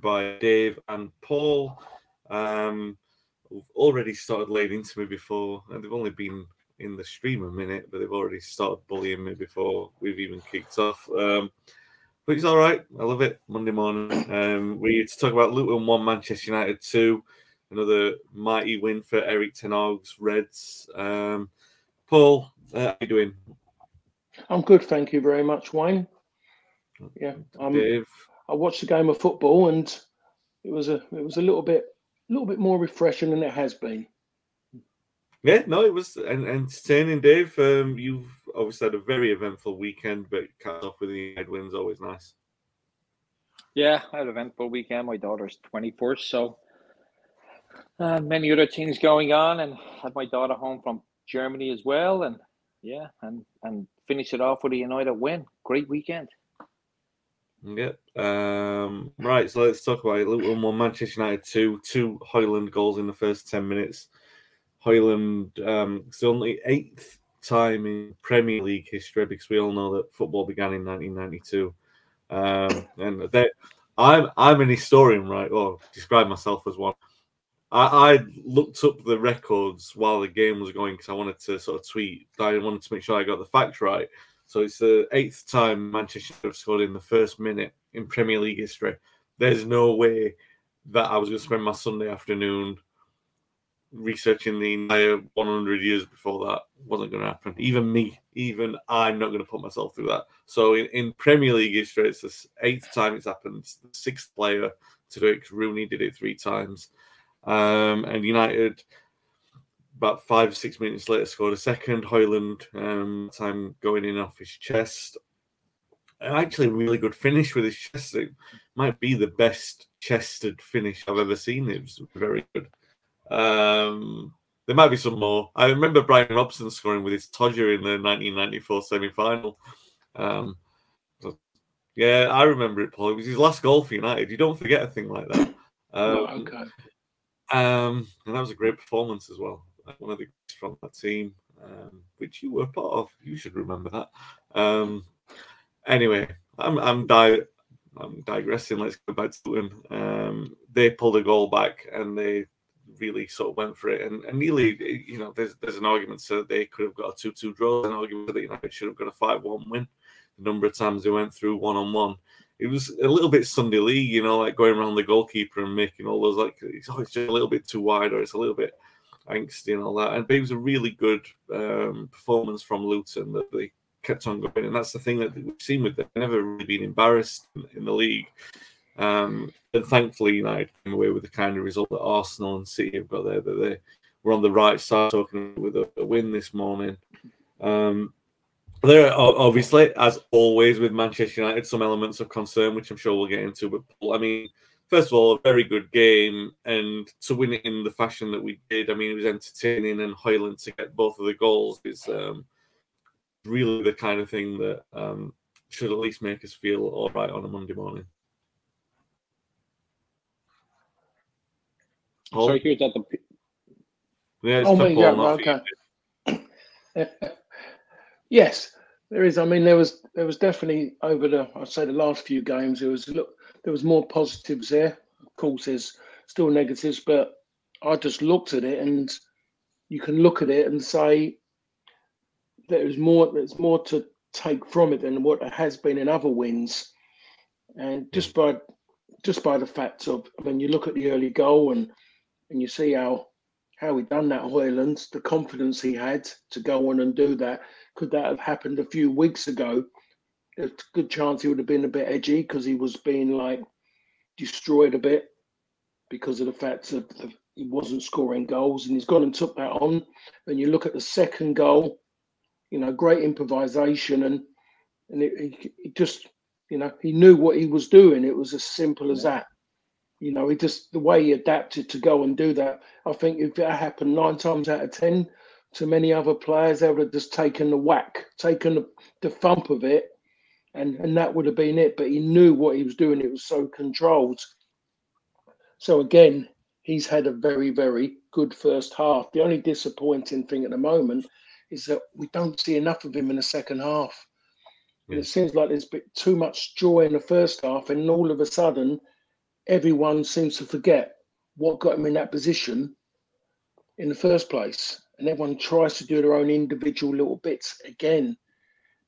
by Dave and Paul. Um, already started laying into me before, and they've only been in the stream a minute, but they've already started bullying me before we've even kicked off. Um, but it's all right. I love it. Monday morning. Um, we're here to talk about Luton 1, Manchester United 2. Another mighty win for Erik Ten Hag's Reds. Um, Paul, uh, how are you doing? I'm good, thank you very much, Wayne. Yeah, um, Dave. I watched the game of football, and it was a it was a little bit a little bit more refreshing than it has been. Yeah, no, it was en- entertaining, Dave. Um, you've obviously had a very eventful weekend, but cut off with the United wins always nice. Yeah, I had an eventful weekend. My daughter's 21st, so uh, many other things going on, and had my daughter home from Germany as well, and yeah, and and finish it off with a United win. Great weekend. Yep. Um, right, so let's talk about it. Luton one, Manchester United two, two Højlund goals in the first ten minutes. Højlund, um, it's the only eighth time in Premier League history because we all know that football began in 1992. Um, and I'm I'm an historian, right? Or describe myself as one. I, I looked up the records while the game was going because I wanted to sort of tweet. I wanted to make sure I got the facts right. So it's the eighth time Manchester have scored in the first minute in Premier League history. There's no way that I was going to spend my Sunday afternoon researching the entire 100 years before that. Wasn't going to happen. Even me, even I'm not going to put myself through that. So in, in Premier League history, it's the eighth time it's happened. It's the sixth player to do it. Rooney did it three times. Um, and United about five or six minutes later scored a second. Højlund um, time going in off his chest. Actually, really good finish with his chest. It might be the best chested finish I've ever seen. It was very good. Um, there might be some more. I remember Brian Robson scoring with his Todger in the 1994 semi final. Um, yeah, I remember it, Paul. It was his last goal for United. You don't forget a thing like that. Um, Oh, okay. um, and that was a great performance as well. One of the guys from that team, um, which you were part of. You should remember that. Um, anyway, I'm I'm, di- I'm digressing. Let's go back to Luton. Um, they pulled a goal back and they really sort of went for it. And, and nearly, you know, there's there's an argument so they could have got a two-two draw. An argument that United should have got a five-one win. The number of times they went through one-on-one it was a little bit Sunday league, you know, like going around the goalkeeper and making all those like oh, it's just a little bit too wide or it's a little bit angsty and all that. And it was a really good um, performance from Luton that they kept on going, and that's the thing that we've seen with them. They've never really been embarrassed in, in the league. Um, and thankfully, United came away with the kind of result that Arsenal and City have got there. That they were on the right side, talking with a, a win this morning. Um, there are obviously, as always with Manchester United, some elements of concern, which I'm sure we'll get into. But I mean, first of all, a very good game, and to win it in the fashion that we did, I mean, it was entertaining, and Højlund to get both of the goals is um, really the kind of thing that um, should at least make us feel all right on a Monday morning. Paul? Sorry, here's at the Yeah, it's Oh, for me, yeah, not for you. okay. yes, There is. I mean, there was there was definitely over the I'd say the last few games It was look there was more positives there. Of course, there's still negatives, but I just looked at it and you can look at it and say there's more there's more to take from it than what has been in other wins. And just by just by the fact of I mean you look at the early goal and and you see how how he done that Højlund, the confidence he had to go on and do that. Could that have happened a few weeks ago? A good chance he would have been a bit edgy because he was being like destroyed a bit because of the fact that he wasn't scoring goals and he's gone and took that on. And you look at the second goal, you know, great improvisation and and it, it, it just, you know, he knew what he was doing. It was as simple as that. You know, he just the way he adapted to go and do that. I think if that happened nine times out of ten to many other players, they would have just taken the whack, taken the, the thump of it, and and that would have been it. But he knew what he was doing. It was so controlled. So again, he's had a very very good first half. The only disappointing thing at the moment is that we don't see enough of him in the second half. And it seems like there's been too much joy in the first half, and all of a sudden everyone seems to forget what got him in that position in the first place. And everyone tries to do their own individual little bits again.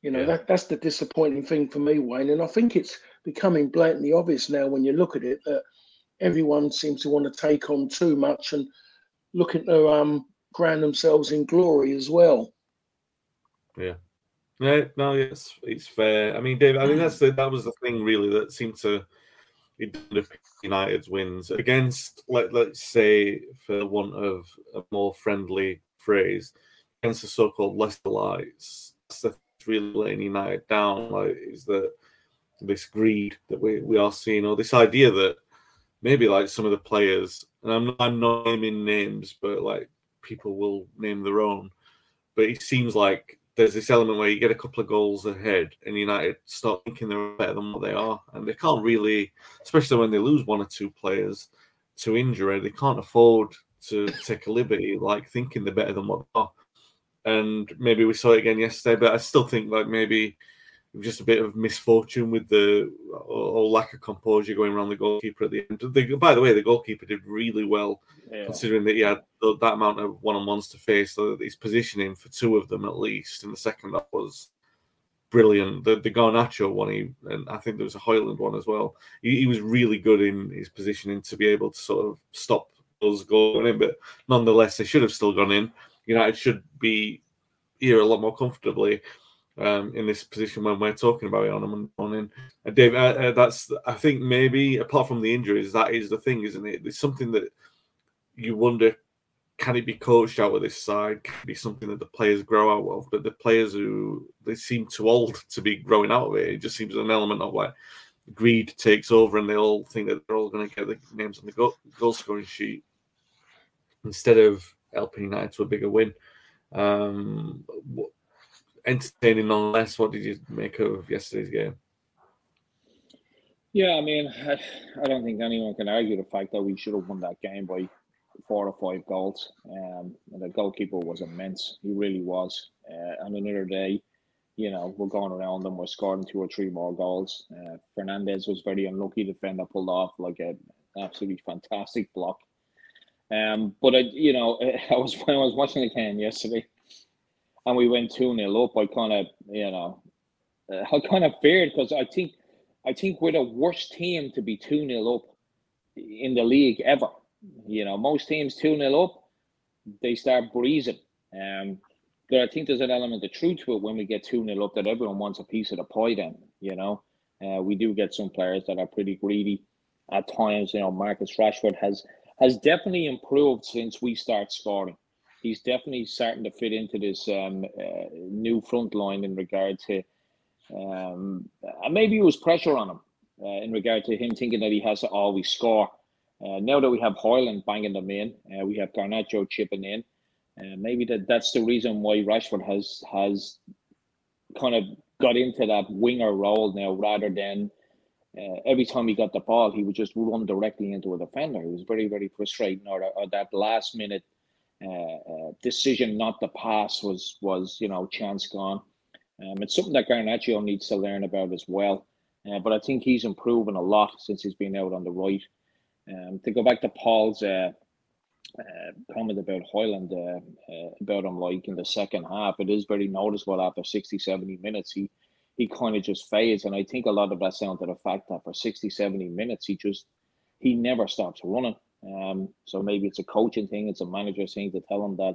You know, Yeah. that, that's the disappointing thing for me, Wayne. And I think it's becoming blatantly obvious now when you look at it that everyone seems to want to take on too much and looking to um, ground themselves in glory as well. Yeah. Yeah, no, it's it's fair. I mean, Dave, I think that's the, that was the thing really that seemed to United's wins against, let let's say, for want of a more friendly phrase, against the so-called lesser lights. That's the really letting United down. Like, is that this greed that we we are seeing, or this idea that maybe like some of the players, and I'm I'm not naming names, but like people will name their own. But it seems like there's this element where you get a couple of goals ahead and United start thinking they're better than what they are. And they can't really, especially when they lose one or two players to injury, they can't afford to take a liberty like thinking they're better than what they are. And maybe we saw it again yesterday, but I still think like maybe just a bit of misfortune with the or, lack of composure going around the goalkeeper at the end. The, by the way, the goalkeeper did really well Yeah. considering that he had that amount of one-on-ones to face. So his positioning for two of them at least in the second half was brilliant. The the Garnacho one, he and I think there was a Højlund one as well. He, he was really good in his positioning to be able to sort of stop those going in. But nonetheless, they should have still gone in. United should be here a lot more comfortably. Um, in this position when we're talking about it on a Monday morning, uh, Dave, uh, uh, that's I think maybe apart from the injuries, that is the thing, isn't it? It's something that you wonder can it be coached out of this side? Can it be something that the players grow out of? But the players who they seem too old to be growing out of it. It just seems an element of like greed takes over, and they all think that they're all going to get the names on the goal, goal scoring sheet instead of helping United to a bigger win. Um, entertaining nonetheless. What did you make of yesterday's game? Yeah, I mean, I, I don't think anyone can argue the fact that we should have won that game by four or five goals. Um, and the goalkeeper was immense. He really was. Uh, on another day, you know, we're going around them, we're scoring two or three more goals. Uh, Fernandes was very unlucky. Defender pulled off like a absolutely fantastic block. Um, but I, you know, I was when I was watching the game yesterday, and we went two 0 up. I kind of, you know, uh, I kind of feared because I think, I think we're the worst team to be two 0 up in the league ever. You know, most teams two 0 up, they start breezing. Um, but I think there's an element of truth to it when we get two 0 up that everyone wants a piece of the pie. Then you know, uh, we do get some players that are pretty greedy at times. You know, Marcus Rashford has has definitely improved since we start scoring. He's definitely starting to fit into this um, uh, new front line in regard to, um, and maybe it was pressure on him uh, in regard to him thinking that he has to always score. Uh, now that we have Højlund banging them in, uh, we have Garnacho chipping in. Uh, maybe that, that's the reason why Rashford has has kind of got into that winger role now rather than uh, every time he got the ball, he would just run directly into a defender. It was very, very frustrating. Or, or that last minute uh, uh, decision not to pass was was you know chance gone. Um, it's something that Garnacho needs to learn about as well. Uh, but I think he's improving a lot since he's been out on the right. Um, to go back to Paul's uh, uh, comment about Højlund, uh, uh, about him like in the second half, it is very noticeable after 60, 70 minutes. He he kind of just fades. And I think a lot of that's down to the fact that for 60, 70 minutes, he just he never stops running. Um, so maybe it's a coaching thing, it's a manager thing to tell him that,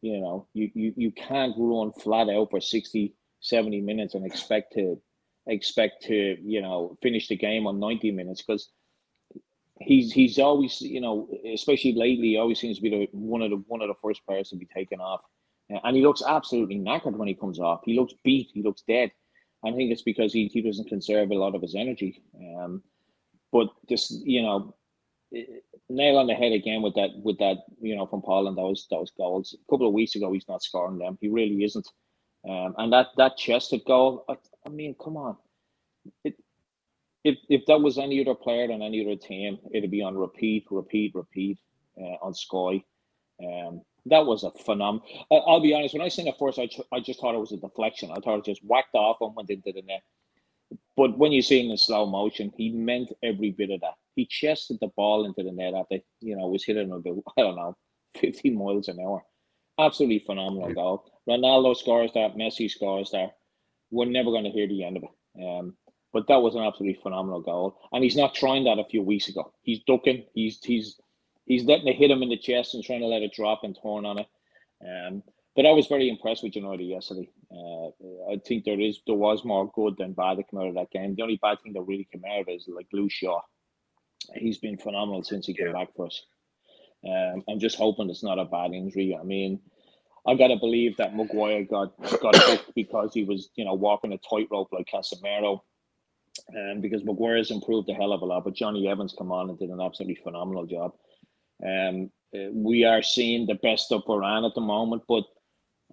you know, you, you, you can't run flat out for 60, 70 minutes and expect to expect to, you know, finish the game on 90 minutes because he's he's always, you know, especially lately, he always seems to be the one of the one of the first players to be taken off. And he looks absolutely knackered when he comes off. He looks beat, he looks dead. I think it's because he, he doesn't conserve a lot of his energy. Um, but just you know, nail on the head again with that with that you know from Paul and those those goals. A couple of weeks ago, he's not scoring them. He really isn't. Um, and that that chested goal, I, I mean, come on. It, if if that was any other player on any other team, it'd be on repeat, repeat, repeat uh, on Sky. Um, that was a phenomenal. I'll be honest. When I seen it first, I, ch- I just thought it was a deflection. I thought it just whacked off and went into the net. But when you see it in slow motion, he meant every bit of that. He chested the ball into the net after you know was hitting about I don't know, fifty miles an hour. Absolutely phenomenal goal. Ronaldo scores that. Messi scores that. We're never going to hear the end of it. Um, but that was an absolutely phenomenal goal, and he's not trying that a few weeks ago. He's ducking. He's he's he's letting it hit him in the chest and trying to let it drop and turn on it. Um, but I was very impressed with United yesterday. Uh, I think there is there was more good than bad that came out of that game. The only bad thing that really came out of it is like Luke Shaw. He's been phenomenal since he came back for us. Um, I'm just hoping it's not a bad injury. I mean, I gotta believe that Maguire got got hit because he was, you know, walking a tightrope like Casemiro. And um, because Maguire's improved a hell of a lot, but Jonny Evans come on and did an absolutely phenomenal job. Um, uh, we are seeing the best of Varane at the moment, but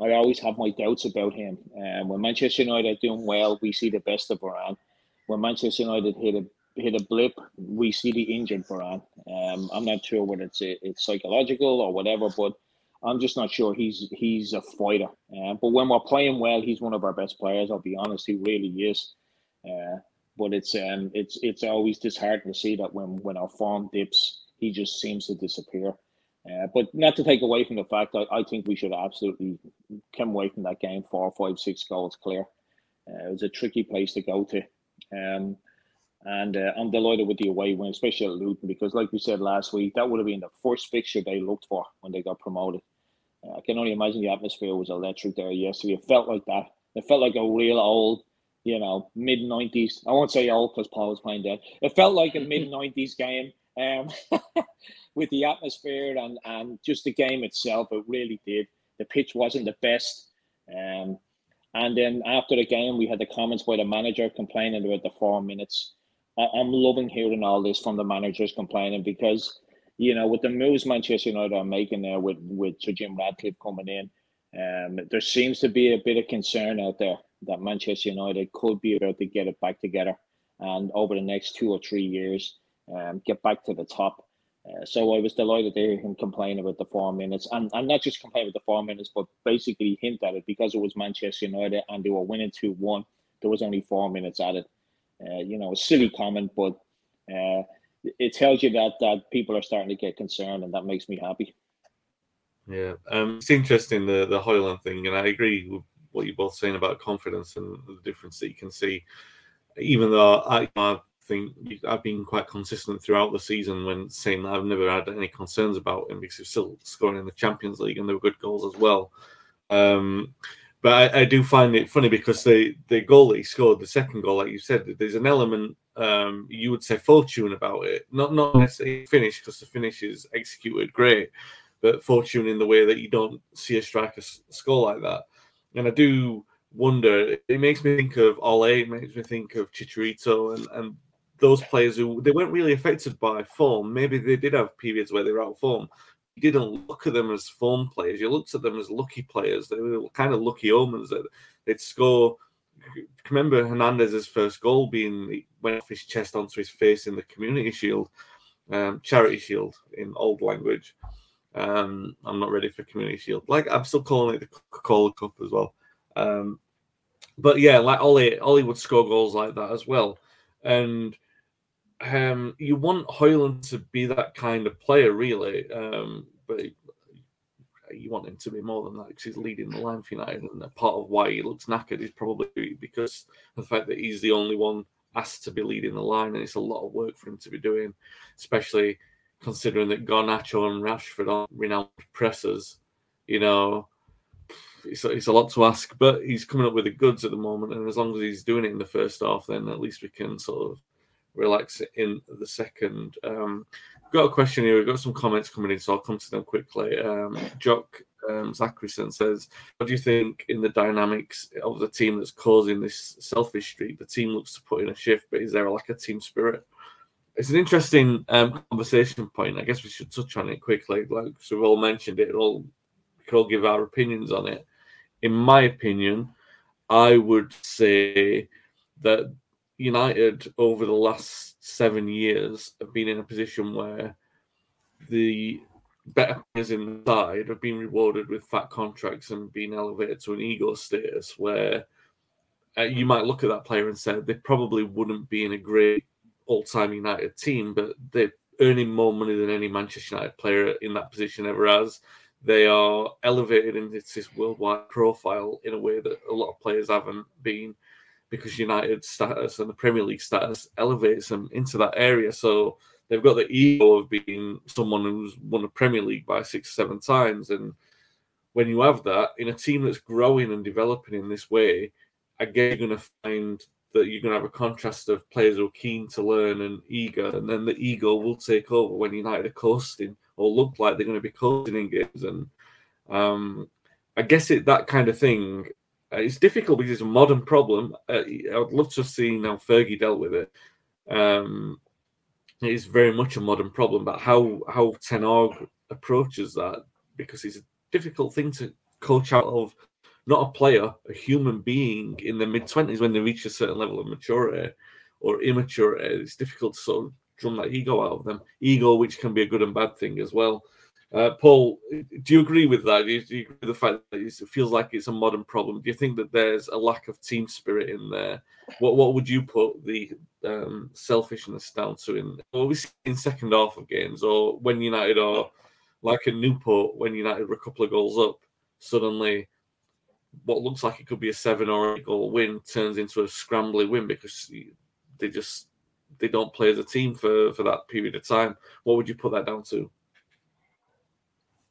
I always have my doubts about him. Um, when Manchester United are doing well, we see the best of Varane. When Manchester United hit a hit a blip, we see the injured Varane. Um, I'm not sure whether it's a, it's psychological or whatever, but I'm just not sure he's he's a fighter. Uh, but when we're playing well, he's one of our best players. I'll be honest, he really is. Uh, but it's um it's it's always disheartening to see that when when our form dips, he just seems to disappear. Uh, but not to take away from the fact that I think we should absolutely come away from that game four, five, six goals clear. Uh, it was a tricky place to go to. Um, and uh, I'm delighted with the away win, especially at Luton, because like we said last week, that would have been the first fixture they looked for when they got promoted. Uh, I can only imagine the atmosphere was electric there yesterday. It felt like that. It felt like a real old, you know, mid 90s. I won't say old because Paul was playing dead. It felt like a mid 90s game um, with the atmosphere and, and just the game itself. It really did. The pitch wasn't the best. Um, and then after the game, we had the comments by the manager complaining about the four minutes. I, I'm loving hearing all this from the managers complaining because, you know, with the moves Manchester United are making there with, with Sir Jim Ratcliffe coming in, um, there seems to be a bit of concern out there that Manchester United could be about to get it back together. And over the next two or three years, um, get back to the top. Uh, so I was delighted to hear him complain about the four minutes, and, and not just complain about the four minutes, but basically hint at it because it was Manchester United and they were winning two one. There was only four minutes added. Uh, you know, a silly comment, but uh, it tells you that that people are starting to get concerned, and that makes me happy. Yeah, um, it's interesting the the Højlund thing, and I agree with what you're both saying about confidence and the difference that you can see. Even though I, I think I've been quite consistent throughout the season when saying that I've never had any concerns about him because he's still scoring in the Champions League and there were good goals as well. Um, but I, I, do find it funny because the the goal that he scored, the second goal, like you said, there's an element um, you would say fortune about it, not not necessarily finish because the finish is executed great, but fortune in the way that you don't see a striker score like that. And I do wonder. It makes me think of Ole. It makes me think of Chicharito and, and those players who they weren't really affected by form. Maybe they did have periods where they were out of form. You didn't look at them as form players. You looked at them as lucky players. They were kind of lucky omens that they'd score. Remember Hernandez's first goal being went off his chest onto his face in the Community Shield, um, Charity Shield in old language. Um, I'm not ready for Community Shield. Like I'm still calling it the Coca-Cola Cup as well. Um, but yeah, like Ollie, Ollie would score goals like that as well, and um, you want Højlund to be that kind of player, really. Um, but you want him to be more than that because he's leading the line for United, and part of why he looks knackered is probably because of the fact that he's the only one asked to be leading the line, and it's a lot of work for him to be doing, especially considering that Garnacho and Rashford are renowned pressers. You know, it's, it's a lot to ask, but he's coming up with the goods at the moment, and as long as he's doing it in the first half, then at least we can sort of relax in the second. Um, got a question here. We've got some comments coming in, so I'll come to them quickly. Um, Jock um, Zacharyson says, "What do you think in the dynamics of the team that's causing this selfish streak? The team looks to put in a shift, but is there a team spirit?" It's an interesting um, conversation point. I guess we should touch on it quickly. Like so, we've all mentioned it. All we could all give our opinions on it. In my opinion, I would say that United over the last seven years have been in a position where the better players inside have been rewarded with fat contracts and being elevated to an ego status where uh, you might look at that player and say they probably wouldn't be in a great all-time United team, but they're earning more money than any Manchester United player in that position ever has. They are elevated into this worldwide profile in a way that a lot of players haven't been because United status and the Premier League status elevates them into that area. So they've got the ego of being someone who's won a Premier League by six, or seven times. And when you have that in a team that's growing and developing in this way, again, you're going to find that you're going to have a contrast of players who are keen to learn and eager, and then the ego will take over when United are coasting or look like they're going to be coasting in games. And um, I guess it that kind of thing uh, it's difficult because it's a modern problem. Uh, I'd love to have seen how Fergie dealt with it. Um, it's very much a modern problem, but how how Ten approaches that because it's a difficult thing to coach out of not a player, a human being in the mid twenties when they reach a certain level of maturity or immaturity. It's difficult to sort of drum that ego out of them. Ego, which can be a good and bad thing as well. Uh, Paul, do you agree with that? Do you, do you, agree with the fact that it feels like it's a modern problem? Do you think that there's a lack of team spirit in there? What what would you put the um, selfishness down to in? What we see in second half of games, or when United are like a Newport, when United were a couple of goals up, suddenly what looks like it could be a seven or eight goal win turns into a scrambly win because they just they don't play as a team for for that period of time. What would you put that down to?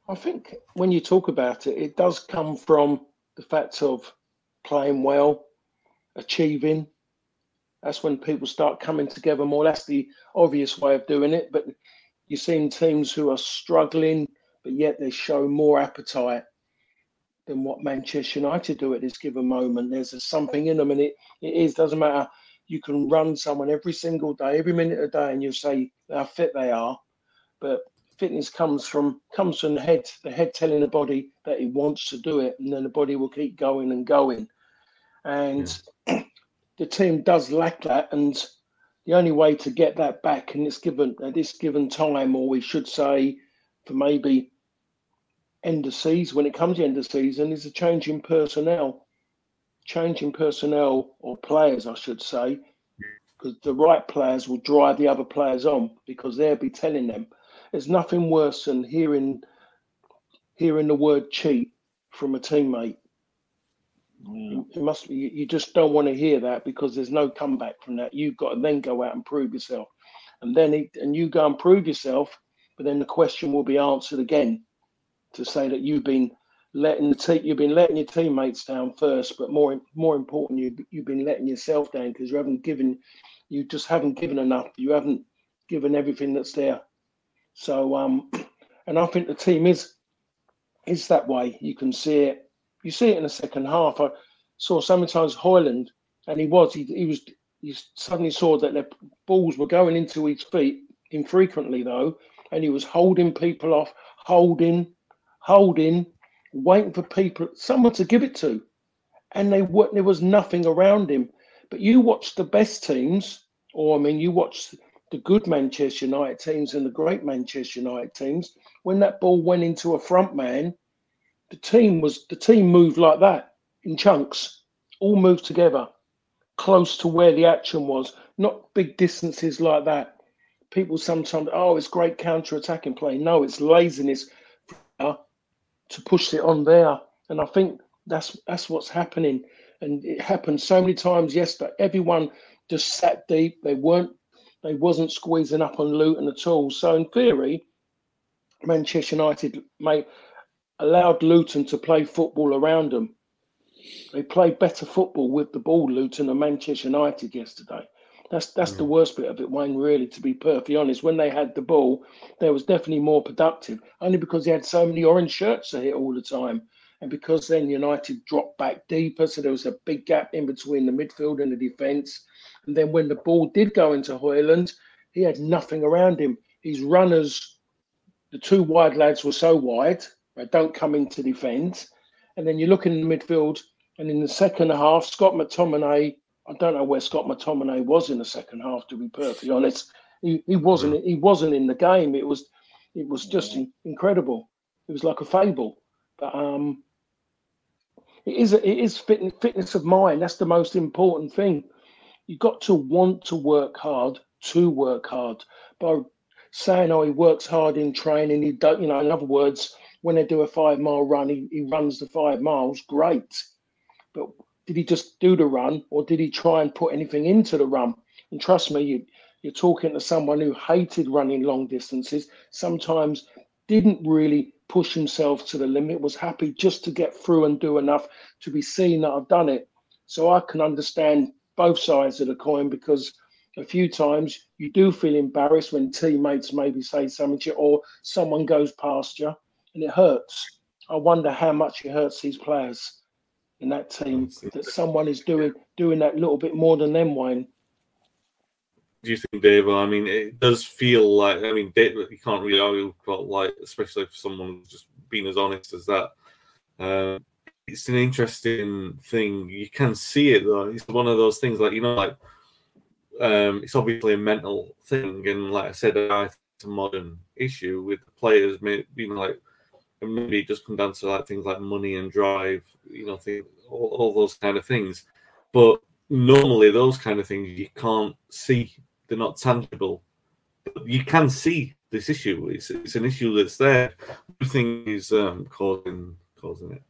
I think when you talk about it, it does come from the fact of playing well, achieving. That's when people start coming together more. That's the obvious way of doing it. But you're seeing teams who are struggling, but yet they show more appetite than what Manchester United do at this given moment. There's something in them, and it, it is doesn't matter. You can run someone every single day, every minute of the day, and you'll say how fit they are, but fitness comes from comes from the head, the head telling the body that it wants to do it, and then the body will keep going and going. And yeah. the team does lack that, and the only way to get that back in this given at this given time, or we should say, for maybe end of season when it comes to end of season, is a change in personnel, change in personnel or players, I should say, because the right players will drive the other players on because they'll be telling them there's nothing worse than hearing hearing the word cheat from a teammate. Mm. It must be you just don't want to hear that because there's no comeback from that. You've got to then go out and prove yourself, and then it, and you go and prove yourself, but then the question will be answered again to say that you've been letting the te- you've been letting your teammates down first, but more more important, you you've been letting yourself down because you haven't given you just haven't given enough. You haven't given everything that's there. So, um, and I think the team is is that way. You can see it. You see it in the second half. I saw sometimes Højlund, and he was he, he was you suddenly saw that the balls were going into his feet infrequently though, and he was holding people off, holding, holding, waiting for people, someone to give it to, and they were there was nothing around him. But you watch the best teams, or I mean, you watch the good Manchester United teams and the great Manchester United teams, when that ball went into a front man, the team was the team moved like that in chunks, all moved together, close to where the action was, not big distances like that. People sometimes, oh, it's great counter attacking play. No, it's laziness to push it on there. And I think that's that's what's happening. And it happened so many times yesterday. Everyone just sat deep. They weren't they wasn't squeezing up on Luton at all. So in theory, Manchester United made allowed Luton to play football around them. They played better football with the ball, Luton and Manchester United yesterday. That's that's mm. the worst bit of it, Wayne. Really, to be perfectly honest, when they had the ball, they was definitely more productive. Only because they had so many orange shirts to hit all the time, and because then United dropped back deeper, so there was a big gap in between the midfield and the defence. And then when the ball did go into Højlund, he had nothing around him. His runners, the two wide lads were so wide, they don't come in to defend. And then you look in the midfield, and in the second half, Scott McTominay I don't know where Scott McTominay was in the second half. To be perfectly honest, he, he wasn't he wasn't in the game. It was it was just incredible. It was like a fable. But um, it is it is fitness fitness of mind. That's the most important thing. You've got to want to work hard to work hard. By saying, "Oh, he works hard in training," he don't. You know, in other words, when they do a five mile run, he, he runs the five miles. Great, but did he just do the run or did he try and put anything into the run? And trust me, you, you're talking to someone who hated running long distances, sometimes didn't really push himself to the limit, was happy just to get through and do enough to be seen that I've done it. So I can understand both sides of the coin because a few times you do feel embarrassed when teammates maybe say something to you or someone goes past you and it hurts. I wonder how much it hurts these players in that team that someone is doing doing that little bit more than them, Wayne. Do you think, Dave? I mean, it does feel like I mean, Dave, you can't really argue about like, especially if someone's just being as honest as that. Uh, it's an interesting thing. You can see it though. It's one of those things like you know, like um, it's obviously a mental thing, and like I said, I think it's a modern issue with the players maybe being like maybe it just come down to like things like money and drive, you know, think, all, all those kind of things. But normally, those kind of things you can't see; they're not tangible. But you can see this issue. It's it's an issue that's there. Nothing is um, causing causing it.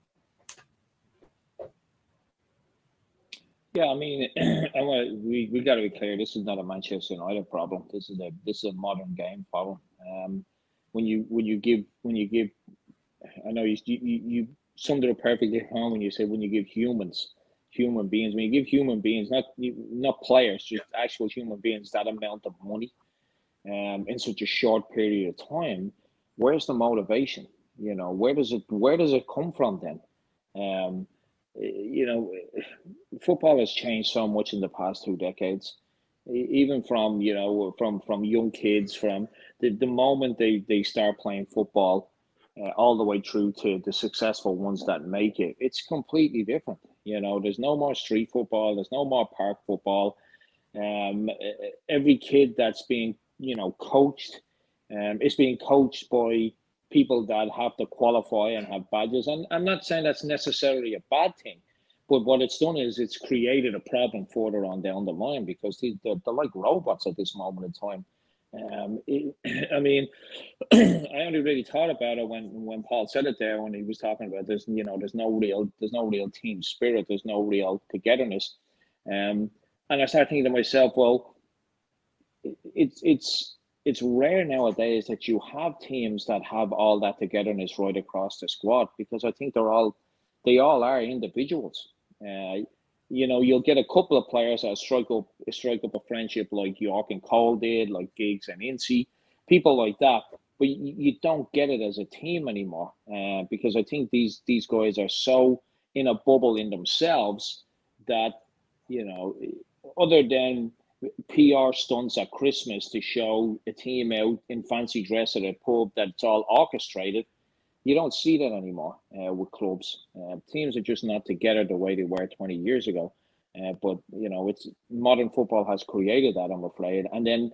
Yeah, I mean, I wanna, we we got to be clear. This is not a Manchester United problem. This is a this is a modern game problem. Um, when you when you give when you give I know you you, you summed it up perfectly home when you said when you give humans, human beings, when you give human beings, not not players, just actual human beings, that amount of money, um, in such a short period of time, where's the motivation? You know, where does it where does it come from then? Um, you know, football has changed so much in the past two decades. Even from you know from from young kids, from the, the moment they they start playing football, uh, all the way through to the successful ones that make it. It's completely different. You know, there's no more street football, there's no more park football. Um, every kid that's being, you know, coached um, is being coached by people that have to qualify and have badges. And I'm not saying that's necessarily a bad thing, but what it's done is it's created a problem further on down the line because they're, they're like robots at this moment in time. Um, it, I mean, I only really thought about it when when Paul said it there when he was talking about there's you know there's no real there's no real team spirit there's no real togetherness, um, and I started thinking to myself, well, it's it's it's rare nowadays that you have teams that have all that togetherness right across the squad because I think they're all they all are individuals. Uh, you know, you'll get a couple of players that strike up strike up a friendship like Yorke and Cole did, like Giggs and Ince, people like that. But you, you don't get it as a team anymore uh, because I think these these guys are so in a bubble in themselves that you know, other than PR stunts at Christmas to show a team out in fancy dress at a pub that's all orchestrated you don't see that anymore uh, with clubs. Uh, teams are just not together the way they were 20 years ago. Uh, but you know, it's modern football has created that. I'm afraid, and then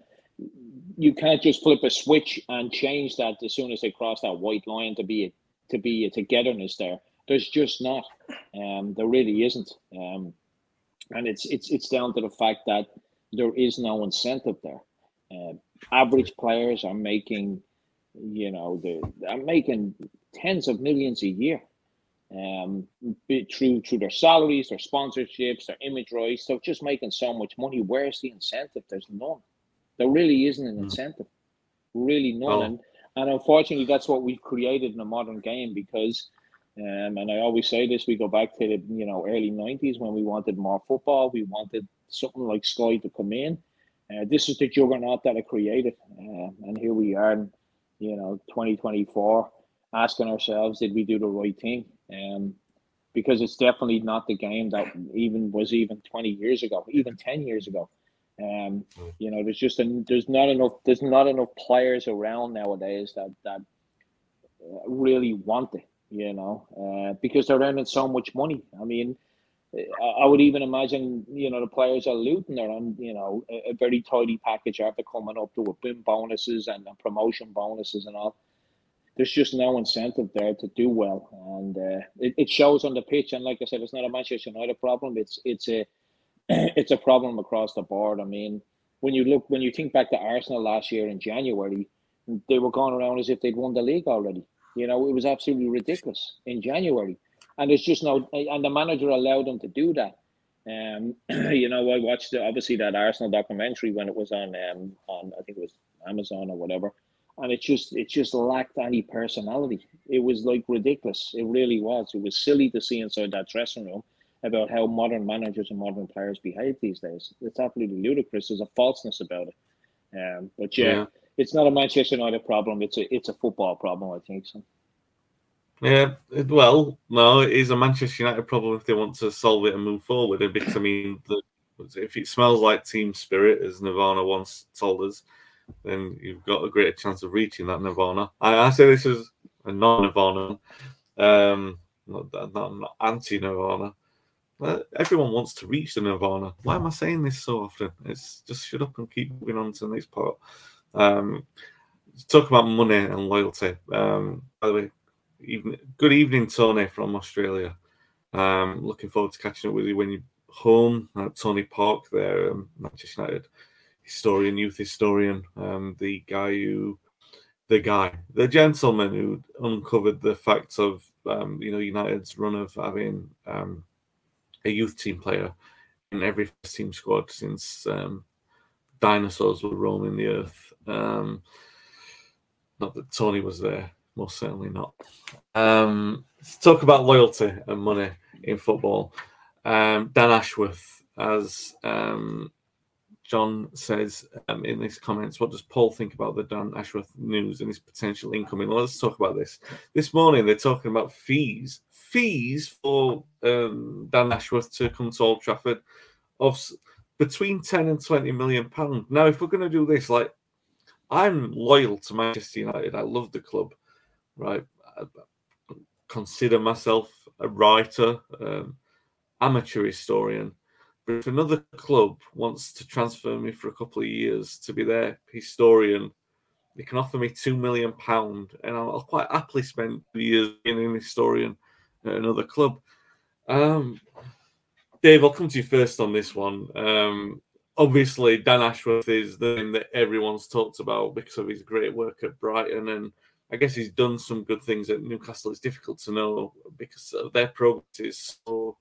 you can't just flip a switch and change that as soon as they cross that white line to be a, to be a togetherness there. There's just not. Um, there really isn't. Um, and it's it's it's down to the fact that there is no incentive there. Uh, average players are making, you know, they are making tens of millions a year, um, through through their salaries, their sponsorships, their image rights. They're just making so much money. Where's the incentive? There's none. There really isn't an hmm. incentive. Really none. Oh. And, and unfortunately, that's what we've created in a modern game because um, and I always say this: we go back to the you know early '90s when we wanted more football. We wanted something like Sky to come in. Uh, this is the juggernaut that I created, uh, and here we are, you know, 2024, asking ourselves, did we do the right thing? Um, because it's definitely not the game that even was even 20 years ago, even 10 years ago. Um, mm. you know, there's just a, there's not enough there's not enough players around nowadays that that really want it you know, uh, because they're earning so much money. I mean, I would even imagine, you know, the players are Luton are on, you know, a, a very tidy package after coming up to with BIM bonuses and, and, promotion bonuses and all. There's just no incentive there to do well, and uh, it, it shows on the pitch. And like I said, it's not a Manchester United problem. It's it's a it's a problem across the board. I mean, when you look when you think back to Arsenal last year in January, they were going around as if they'd won the league already. You know, it was absolutely ridiculous in January, and it's just no. And the manager allowed them to do that. Um, you know, I watched the, obviously that Arsenal documentary when it was on um on I think it was Amazon or whatever, and it just it just lacked any personality. It was like ridiculous. It really was. It was silly to see inside that dressing room about how modern managers and modern players behave these days. It's absolutely ludicrous. There's a falseness about it. Um, but yeah, yeah, it's not a Manchester United problem. It's a it's a football problem. I think so. Yeah, well, no, it is a Manchester United problem if they want to solve it and move forward. Because I mean, the, if it smells like team spirit, as Nirvana once told us, then you've got a greater chance of reaching that Nirvana. I, I say this as a non-Nirvana, um, not, not, not anti-Nirvana. everyone wants to reach the Nirvana. Why am I saying this so often? It's just shut up and keep moving on to the next part. Um, talk about money and loyalty. Um, by the way, good evening, Tony from Australia. Um, looking forward to catching up with you when you're home at Tony Park there, um, Manchester United historian, youth historian, um, the guy who, the guy, the gentleman who uncovered the facts of, um, you know, United's run of having um, a youth team player in every team squad since um, dinosaurs were roaming the earth. Not that Tony was there, most certainly not. Um, let's talk about loyalty and money in football. Um, Dan Ashworth, as um, John says um, in his comments, what does Paul think about the Dan Ashworth news and his potential incoming? Well, let's talk about this. This morning, they're talking about fees, fees for um, Dan Ashworth to come to Old Trafford of between 10 and 20 million pounds. Now, if we're going to do this, like, I'm loyal to Manchester United. I love the club, right? I consider myself a writer, um, amateur historian. But if another club wants to transfer me for a couple of years to be their historian, they can offer me two million pound, and I'll, I'll, quite happily spend years being an historian at another club. Um, Dave, I'll come to you first on this one. Um, obviously, Dan Ashworth is the name that everyone's talked about because of his great work at Brighton, and I guess he's done some good things at Newcastle. It's difficult to know because their progress is so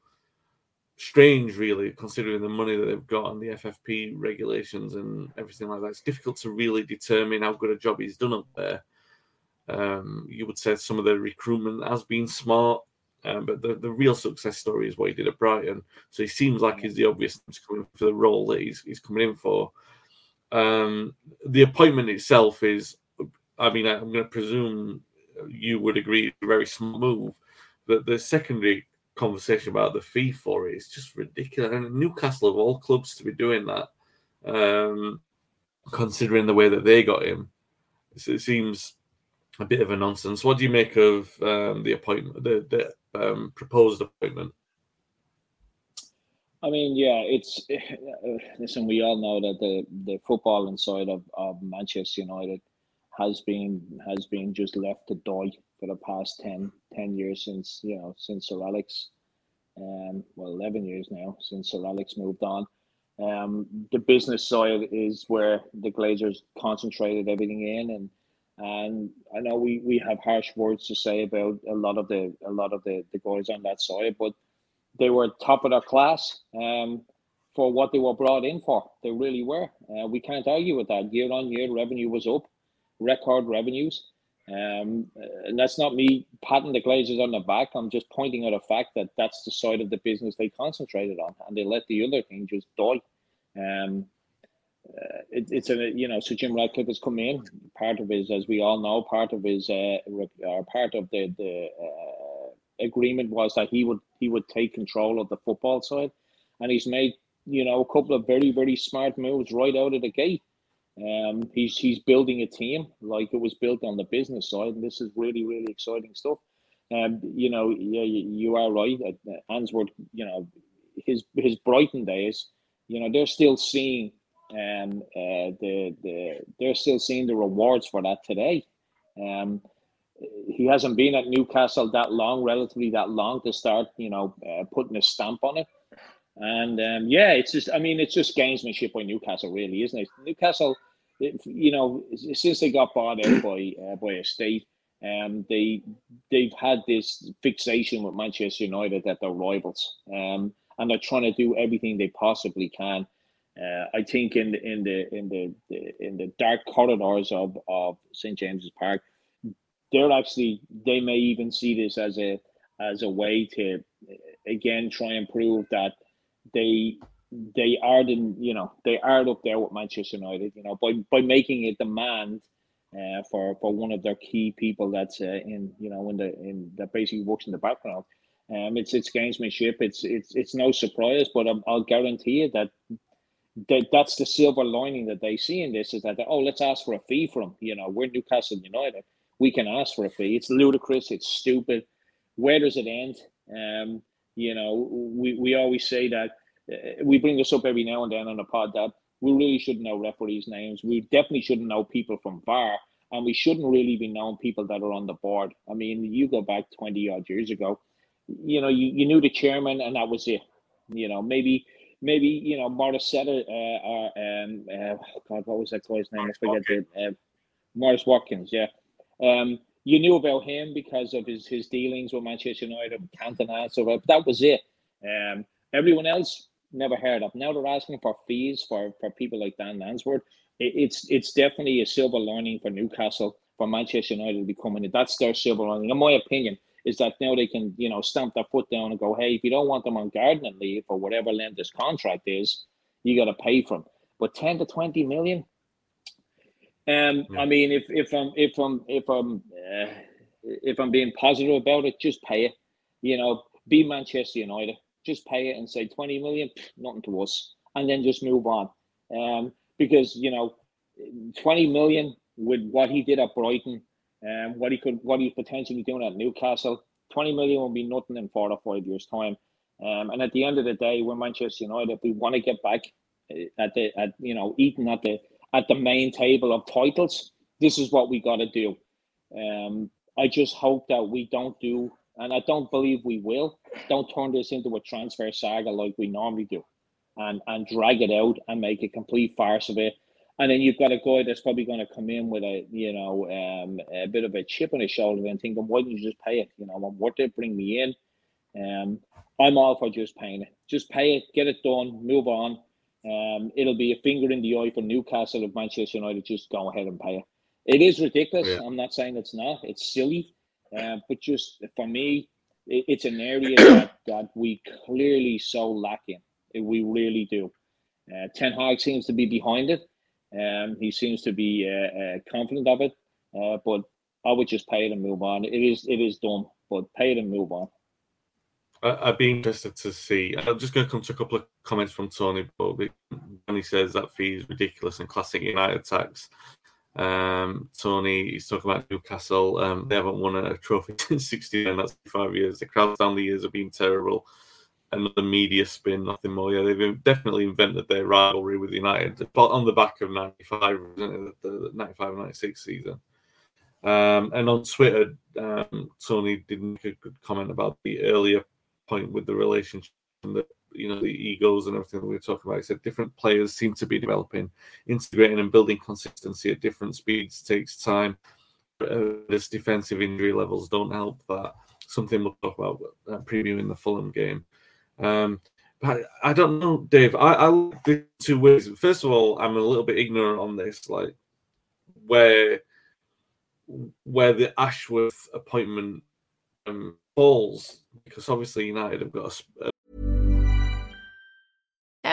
strange, really, considering the money that they've got and the FFP regulations and everything like that. It's difficult to really determine how good a job he's done up there. Um, you would say some of the recruitment has been smart. Um, but the, the real success story is what he did at Brighton. So he seems like he's the obvious coming for the role that he's, he's coming in for. Um, the appointment itself is, I mean, I'm going to presume you would agree, it's a very small move. But the secondary conversation about the fee for it is just ridiculous. And Newcastle, of all clubs, to be doing that, um, considering the way that they got him, it seems a bit of a nonsense. What do you make of um, the appointment, the, the um, proposed appointment? I mean, yeah, it's listen. We all know that the the football inside of, of Manchester United has been has been just left to die for the past 10, 10 years since you know since Sir Alex. um, well, 11 years now since Sir Alex moved on. Um, the business side is where the Glazers concentrated everything in, and and I know we, we have harsh words to say about a lot of the a lot of the, the guys on that side, but they were top of their class um, for what they were brought in for. They really were. Uh, we can't argue with that. Year on year, revenue was up, record revenues. Um, and that's not me patting the Glazers on the back. I'm just pointing out a fact that that's the side of the business they concentrated on, and they let the other thing just die. Um, uh, it, it's a you know so Jim Ratcliffe has come in. Part of his, as we all know, part of his uh, or part of the the uh, agreement was that he would he would take control of the football side, and he's made you know a couple of very very smart moves right out of the gate. Um, he's he's building a team like it was built on the business side, and this is really really exciting stuff. Um, you know, yeah, you, you are right. Uh, Ashworth, you know, his his Brighton days, you know, they're still seeing um uh, the the they're still seeing the rewards for that today. Um, he hasn't been at Newcastle that long, relatively that long to start, you know, uh, putting a stamp on it. And um, yeah, it's just, I mean, it's just gamesmanship by Newcastle, really, isn't it? Newcastle, you know, since they got bought out by uh, by a state, um, they they've had this fixation with Manchester United that they're rivals, um, and they're trying to do everything they possibly can. Uh, I think in the in the in the, in the dark corridors of of St James's Park, they're actually they may even see this as a as a way to again try and prove that they they are the you know they are up there with Manchester United. You know by by making a demand uh, for for one of their key people that's uh, in you know in the in that basically works in the background. Um, it's it's gamesmanship. It's it's it's no surprise, but i will guarantee you that, that that's the silver lining that they see in this is that oh let's ask for a fee from you know we're Newcastle United we can ask for a fee. It's ludicrous. It's stupid. Where does it end? Um, you know, we, we always say that we bring this up every now and then on a pod that we really shouldn't know referees' names. We definitely shouldn't know people from VAR, and we shouldn't really be knowing people that are on the board. I mean, you go back 20 odd years ago, you know, you, you knew the chairman, and that was it. You know, maybe maybe you know Morris Setter, uh, or um, uh, God, what was that guy's name? I forget the uh, Maurice Watkins. Yeah, um, you knew about him because of his his dealings with Manchester United, Cantona, so that was it. Um, everyone else never heard of. Now they're asking for fees for for people like Dan Ashworth. It, it's it's definitely a silver lining for Newcastle for Manchester United to becoming it. That's their silver lining, in my opinion. Is that now they can you know stamp their foot down and go, hey, if you don't want them on gardening leave or whatever length this contract is, you got to pay for them. But ten to twenty million, um, yeah. I mean, if if I'm if I'm if I'm uh, if I'm being positive about it, just pay it. You know, be Manchester United. Just pay it and say twenty million, nothing to us, and then just move on. Um, because you know, twenty million with what he did at Brighton, and um, what he could what he's potentially doing at Newcastle, twenty million will be nothing in four or five years' time. Um, and at the end of the day, we're Manchester United. We want to get back uh, at the at you know eating at the at the main table of titles. This is what we got to do. Um, I just hope that we don't do, and I don't believe we will, don't turn this into a transfer saga like we normally do and, and drag it out and make a complete farce of it. And then you've got a guy that's probably going to come in with a, you know, um, a bit of a chip on his shoulder and thinking, why didn't you just pay it? You know, I'm worth it, bring me in. Um, I'm all for just paying it. Just pay it, get it done, move on. Um, it'll be a finger in the eye for Newcastle if Manchester United just go ahead and pay it. It is ridiculous. Yeah. I'm not saying it's not. It's silly, uh, but just for me, it, it's an area that, that we clearly so lacking. We really do. Uh, Ten Hag seems to be behind it. Um, he seems to be uh, uh, confident of it. Uh, but I would just pay it and move on. It is it is done, but pay it and move on. I'd be interested to see. I'm just going to come to a couple of comments from Tony, but when he says that fee is ridiculous and classic United tax. Um, Tony, he's talking about Newcastle. Um, they haven't won a trophy since 69. That's five years. The crowds down the years have been terrible. Another media spin, nothing more. Yeah, they've definitely invented their rivalry with United, on the back of 95, the 95 96 season. Um, and on Twitter, um, Tony did make a good comment about the earlier point with the relationship you know the egos and everything that we were talking about. He said different players seem to be developing, integrating and building consistency at different speeds takes time. Uh, this defensive injury levels don't help that. Something we'll talk about uh, previewing the Fulham game. Um, but I don't know, Dave. I, I look the two ways. First of all, I'm a little bit ignorant on this, like where where the Ashworth appointment um, falls, because obviously United have got a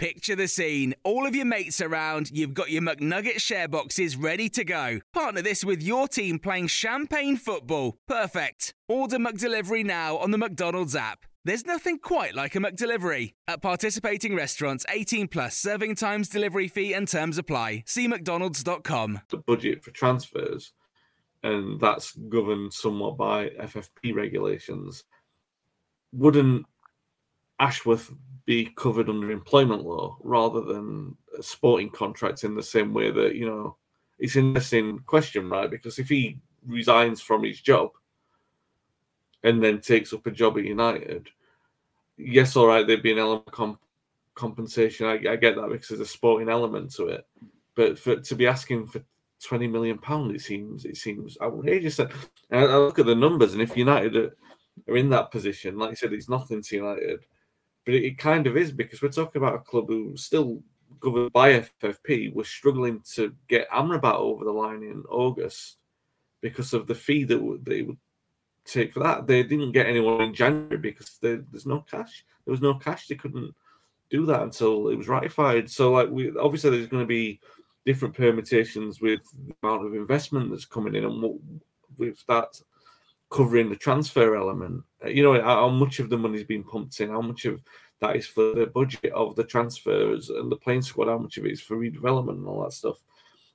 Picture the scene. All of your mates around, you've got your McNugget share boxes ready to go. Partner this with your team playing champagne football. Perfect. Order McDelivery now on the McDonald's app. There's nothing quite like a McDelivery. At participating restaurants, 18 plus serving times, delivery fee, and terms apply. See McDonald's.com. the budget for transfers, and that's governed somewhat by FFP regulations. Wouldn't Ashworth be covered under employment law rather than a sporting contracts in the same way that you know it's an interesting question, right? Because if he resigns from his job and then takes up a job at United, yes, all right, there'd be an element of comp- compensation. I, I get that because there's a sporting element to it, but for to be asking for twenty million pound, it seems it seems outrageous. And I, I look at the numbers, and if United are, are in that position, like I said, it's nothing to United, but it, kind of is because we're talking about a club who still governed by FFP was struggling to get Amrabat over the line in August because of the fee that they would take for that. They didn't get anyone in January because there, there's no cash. There was no cash. They couldn't do that until it was ratified. So, like, we obviously there's going to be different permutations with the amount of investment that's coming in and what with that covering the transfer element. Uh, You know, how much of the money's been pumped in, how much of that is for the budget of the transfers and the playing squad, how much of it is for redevelopment and all that stuff.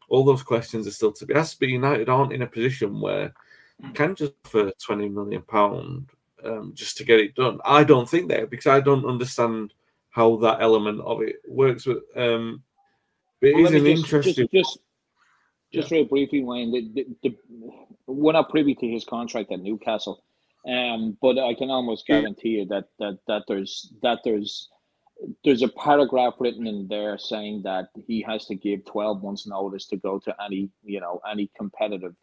All those questions are still to be asked, but United aren't in a position where you can just for twenty million pound um, just to get it done. I don't think that because I don't understand how that element of it works. With um, but it Well, is let an just, interesting. Just, just, just real briefly, Wayne. The, the, the, we're not privy to his contract at Newcastle, um, but I can almost guarantee you that that that there's that there's there's a paragraph written in there saying that he has to give 12 months notice to go to any you know any competitive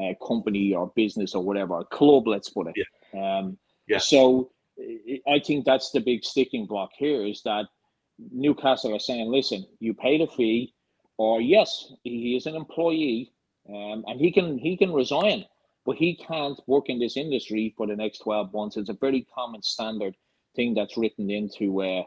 uh, company or business or whatever club let's put it. Um, Yeah. so I- i think that's the big sticking block here is that newcastle are saying listen you paid the fee or yes he is an employee um, and he can he can resign but he can't work in this industry for the next 12 months it's a very common standard thing that's written into uh,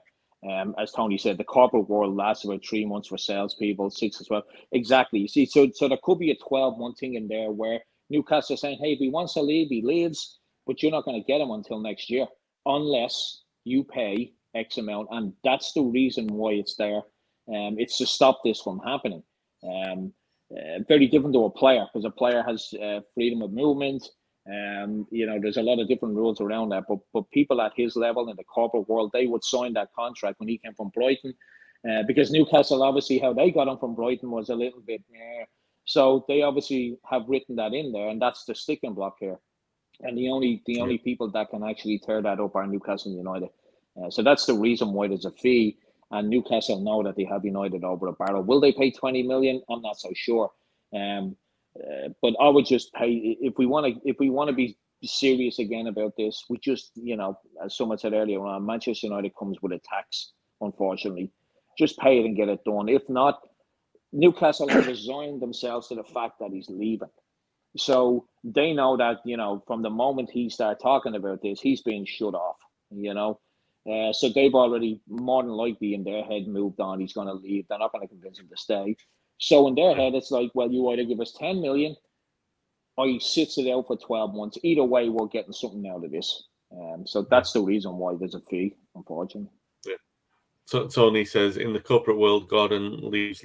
um, as Tony said, the corporate world lasts about three months for salespeople, six as well. Exactly. You see, so so there could be a 12 month thing in there where Newcastle saying, hey, if he wants to leave, he leaves, but you're not going to get him until next year unless you pay X amount. And that's the reason why it's there. Um, it's to stop this from happening. Um, uh, very different to a player because a player has uh, freedom of movement. Um, you know, there's a lot of different rules around that, but but people at his level in the corporate world, they would sign that contract when he came from Brighton, uh, because Newcastle obviously how they got him from Brighton was a little bit, eh. so they obviously have written that in there, and that's the sticking block here, and the only the only people that can actually tear that up are Newcastle United, uh, so that's the reason why there's a fee, and Newcastle know that they have United over a barrel. Will they pay twenty million? I'm not so sure. Um, uh, but I would just pay if we want to if we want to be serious again about this. We just you know, as someone said earlier on, Manchester United comes with a tax. Unfortunately, just pay it and get it done. If not, Newcastle have resigned themselves to the fact that he's leaving. So they know that you know from the moment he started talking about this, he's being shut off. You know, uh, so they've already more than likely in their head moved on. He's going to leave. They're not going to convince him to stay. So in their head, it's like, well, you either give us 10 million or he sits it out for 12 months. Either way, we're getting something out of this. Um, so that's the reason why there's a fee, unfortunately. Yeah. So Tony says in the corporate world, gardening leave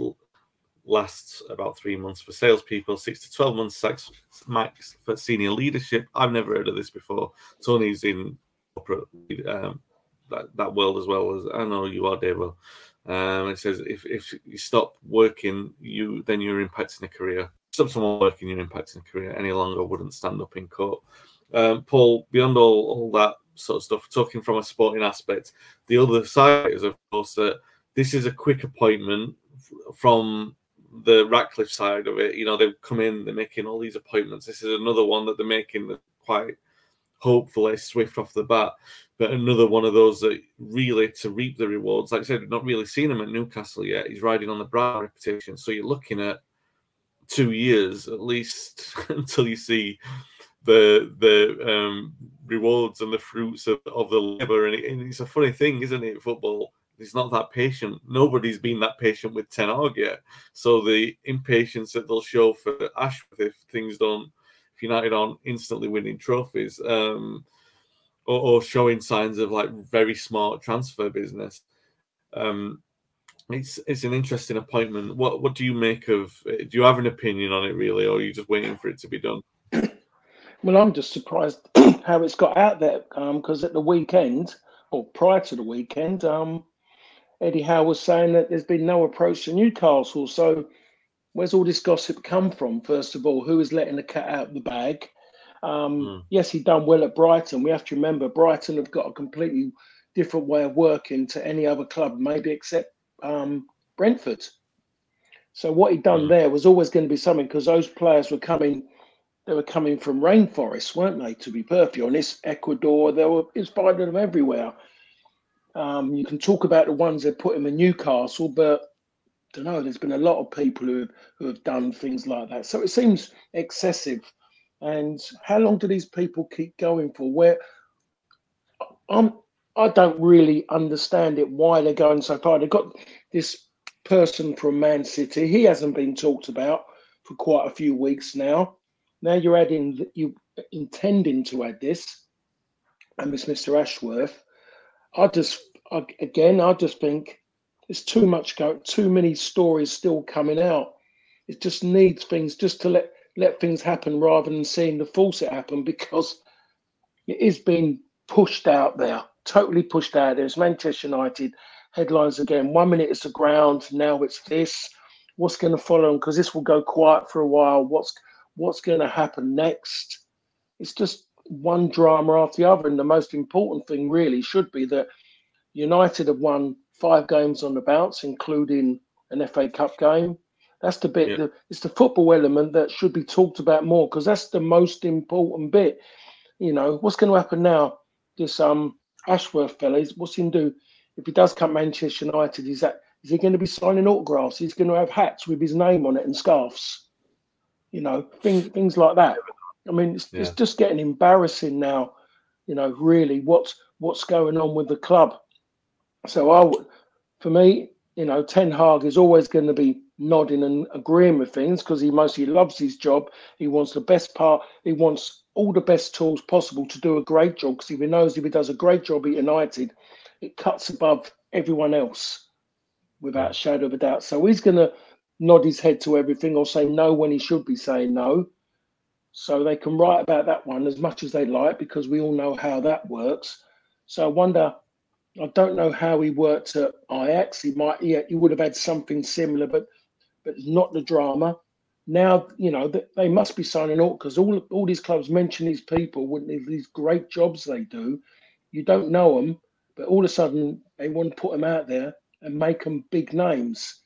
lasts about three months for salespeople, six to 12 months max for senior leadership. I've never heard of this before. Tony's in corporate um, that, that world as well as I know you are, Dave. Um, it says if, if you stop working, you then you're impacting a career. Stop someone working, you're impacting a career. Any longer wouldn't stand up in court. Um, Paul, beyond all, all that sort of stuff, talking from a sporting aspect, the other side is of course that this is a quick appointment from the Ratcliffe side of it. You know, they've come in, they're making all these appointments. This is another one that they're making quite hopefully swift off the bat. But another one of those that really to reap the rewards. Like I said, we've not really seen him at Newcastle yet. He's riding on the Brighton reputation. So you're looking at two years at least until you see the the um, rewards and the fruits of, of the labour. And, it, and, it's a funny thing, isn't it? Football, it's not that patient. Nobody's been that patient with Ten Hag yet. So the impatience that they'll show for Ashworth if things don't, if United aren't instantly winning trophies, um, or, or, showing signs of like very smart transfer business. Um, it's it's an interesting appointment. What what do you make of? Do you have an opinion on it really, or are you just waiting for it to be done? Well, I'm just surprised how it's got out there because um, at the weekend or prior to the weekend, um, Eddie Howe was saying that there's been no approach to Newcastle. So, where's all this gossip come from? First of all, who is letting the cat out of the bag? Um, mm. Yes, he done well at Brighton. We have to remember Brighton have got a completely different way of working to any other club, maybe except um, Brentford. So what he done mm. there was always going to be something because those players were coming they were coming from rainforests, weren't they? To be perfectly honest, Ecuador, they were it's finding them everywhere. Um, you can talk about the ones that put him in Newcastle, but I don't know. There's been a lot of people who who have done things like that, so it seems excessive. And how long do these people keep going for? Where I'm, I don't really understand it. Why they're going so far? They've got this person from Man City. He hasn't been talked about for quite a few weeks now. Now you're adding, you intending to add this, and it's Mr. Ashworth. I just, I, again, I just think it's too much going, too many stories still coming out. It just needs things just to let let things happen rather than seeing the false it happen because it is being pushed out there, totally pushed out there. It's Manchester United headlines again. One minute it's the ground, now it's this. What's going to follow? Because this will go quiet for a while. What's what's going to happen next. It's just one drama after the other. And the most important thing really should be that United have won five games on the bounce, including an FA Cup game. That's the bit. Yeah. The, it's the football element that should be talked about more because that's the most important bit. You know what's going to happen now? This um Ashworth fella, what's he going to do if he does come Manchester United? Is that is he going to be signing autographs? He's going to have hats with his name on it and scarves you know, things things like that. I mean, it's, yeah. it's just getting embarrassing now. You know, really, what's what's going on with the club? So I would, for me, you know, Ten Hag is always going to be nodding and agreeing with things because he mostly loves his job. He wants the best part. He wants all the best tools possible to do a great job because he knows if he does a great job at United, it cuts above everyone else without a shadow of a doubt. So he's going to nod his head to everything or say no when he should be saying no. So they can write about that one as much as they like because we all know how that works. So I wonder, I don't know how he worked at Ajax. He might, yeah, he would have had something similar, but but not the drama. Now you know they must be signing up because all all these clubs mention these people with these great jobs they do. You don't know them, but all of a sudden they want to put them out there and make them big names.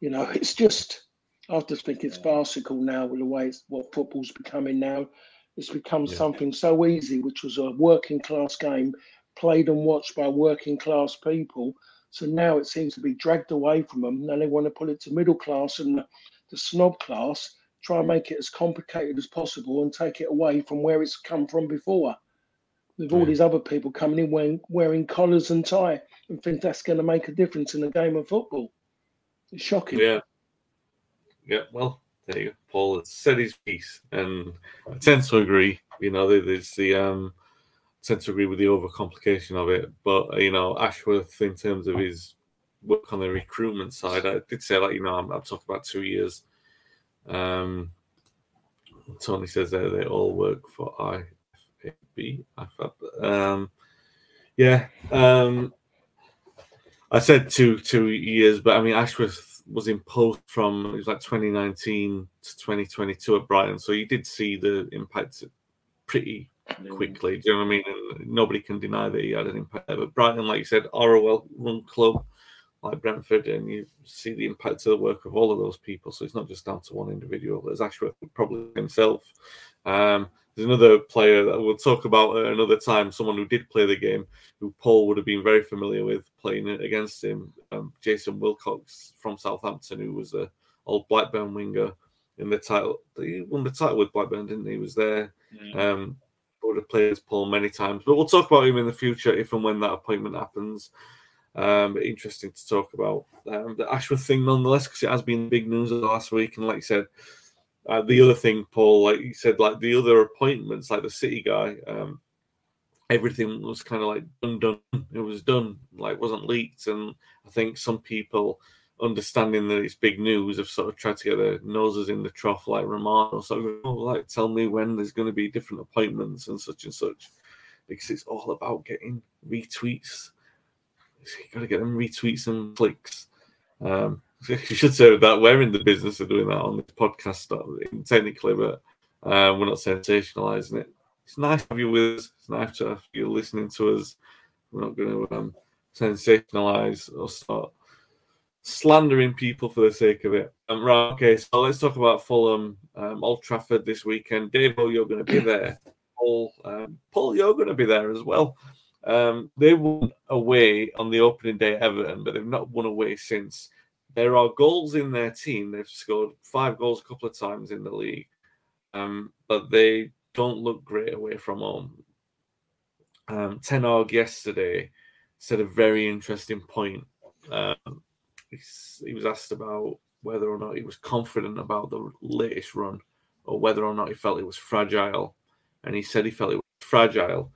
You know, it's just I just think it's farcical now with the way it's what football's becoming now. It's become yeah. something so easy, which was a working class game played and watched by working class people. So now it seems to be dragged away from them. Now they want to put it to middle class and the, snob class, try and make it as complicated as possible and take it away from where it's come from before. With all yeah. these other people coming in wearing, wearing collars and tie and think that's going to make a difference in the game of football. It's shocking. Yeah. Yeah. Well, there you go. Paul has said his piece, and I tend to agree. You know, there's the um, tend to agree with the overcomplication of it, but you know, Ashworth in terms of his work on the recruitment side, I did say like you know I'm, I'm talking about two years. Um, Tony says that they all work for IFAB. IFAB. Um, yeah, um, I said two two years, but I mean Ashworth was in post from it was like 2019 to 2022 at Brighton, so you did see the impact pretty quickly. Do you know what I mean? And nobody can deny that he had an impact. But Brighton, like you said, are a well-run club like Brentford, and you see the impact of the work of all of those people. So it's not just down to one individual. There's Ashworth probably himself. Um, there's another player that we'll talk about another time, someone who did play the game, who Paul would have been very familiar with playing against him, um, Jason Wilcox from Southampton, who was a old Blackburn winger in the title. He won the title with Blackburn, didn't he? he was there. Um, have played Paul many times, but we'll talk about him in the future if and when that appointment happens. Um, interesting to talk about um, the Ashworth thing nonetheless, because it has been big news the last week. And like you said, uh, the other thing, Paul, like you said, like the other appointments, like the City guy, um, everything was kind of like done, done. It was done, like wasn't leaked. And I think some people, understanding that it's big news, have sort of tried to get their noses in the trough, like Romano. So, oh, like, tell me when there's going to be different appointments and such and such, because it's all about getting retweets. You got to get them retweets and clicks. Um, you should say that we're in the business of doing that on this podcast, technically, but uh, we're not sensationalizing it. It's nice to have you with us. It's nice to have you listening to us. We're not going to um, sensationalize or start slandering people for the sake of it. Um, right, okay, so let's talk about Fulham, um, Old Trafford this weekend. Dave, you're going to be there. Paul, um, Paul, you're going to be there as well. Um, they won away on the opening day at Everton, but they've not won away since. There are goals in their team. They've scored five goals a couple of times in the league, um, but they don't look great away from home. Um, Ten Hag yesterday said a very interesting point. Um, he was asked about whether or not he was confident about the latest run or whether or not he felt it was fragile. And he said he felt it was fragile.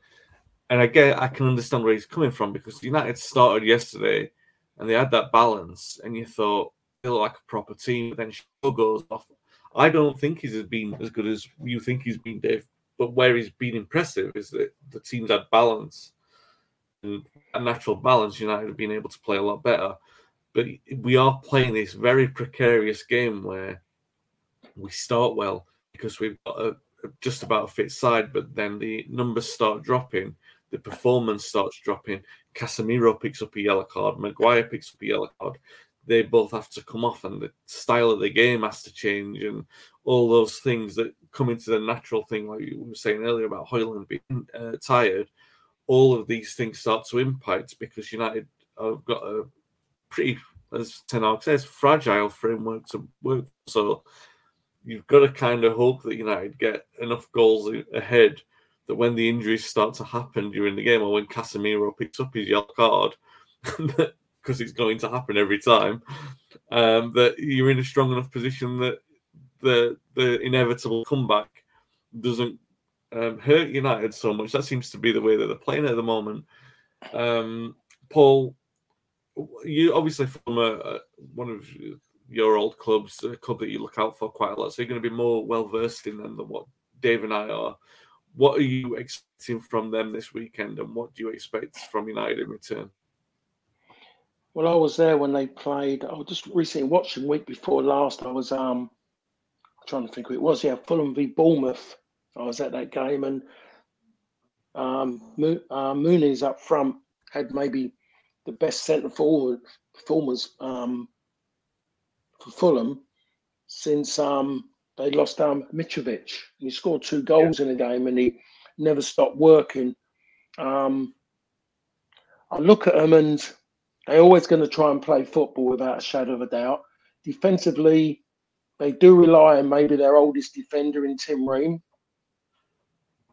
And I get I can understand where he's coming from because United started yesterday and they had that balance and you thought they like a proper team, but then Shaw goes off. I don't think he's been as good as you think he's been, Dave. But where he's been impressive is that the teams had balance and a natural balance. United have been able to play a lot better but we are playing this very precarious game where we start well because we've got a, a, just about a fit side, but then the numbers start dropping, the performance starts dropping. Casemiro picks up a yellow card, Maguire picks up a yellow card. They both have to come off, and the style of the game has to change, and all those things that come into the natural thing, like you were saying earlier about Højlund being uh, tired. All of these things start to impact because United have got a pretty, as Ten says, fragile framework to work. So you've got to kind of hope that United get enough goals ahead that when the injuries start to happen during the game or when Casemiro picks up his yellow card, because it's going to happen every time, um, that you're in a strong enough position that the the inevitable comeback doesn't um, hurt United so much. That seems to be the way that they're playing at the moment. Um, Paul, you obviously from a, one of your old clubs, a club that you look out for quite a lot, so you're going to be more well versed in them than what Dave and I are. What are you expecting from them this weekend, and what do you expect from United in return? Well, I was there when they played. I was just recently watching week before last. I was um trying to think who it was. Yeah, Fulham v Bournemouth. I was at that game, and um, Mo- uh, Muniz up front had maybe the best centre forward performers um, for Fulham since um, they lost um, Mitrovic. He scored two goals yeah. in a game and he never stopped working. Um, I look at them and they're always going to try and play football without a shadow of a doubt. Defensively, they do rely on maybe their oldest defender in Tim Ream.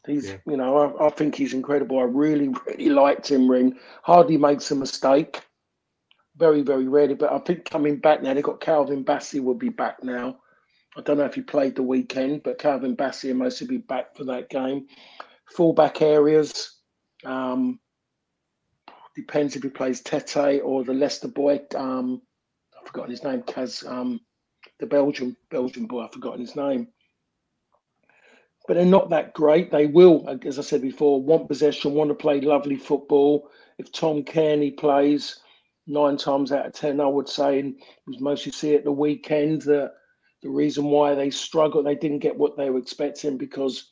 He's, yeah. you know, I, I, think he's incredible. I really, really like Tim Ream. Hardly makes a mistake. Very, very rarely. But I think coming back now, they've got Calvin Bassey will be back now. I don't know if he played the weekend, but Calvin Bassey will be back for that game. Fullback areas. Um, depends if he plays Tete or the Leicester boy. Um, I've forgotten his name. Kaz, um, the Belgian Belgian boy. I've forgotten his name. But they're not that great. They will, as I said before, want possession, want to play lovely football. If Tom Cairney plays, nine times out of ten, I would say, and was mostly see at the weekend that the reason why they struggled, they didn't get what they were expecting because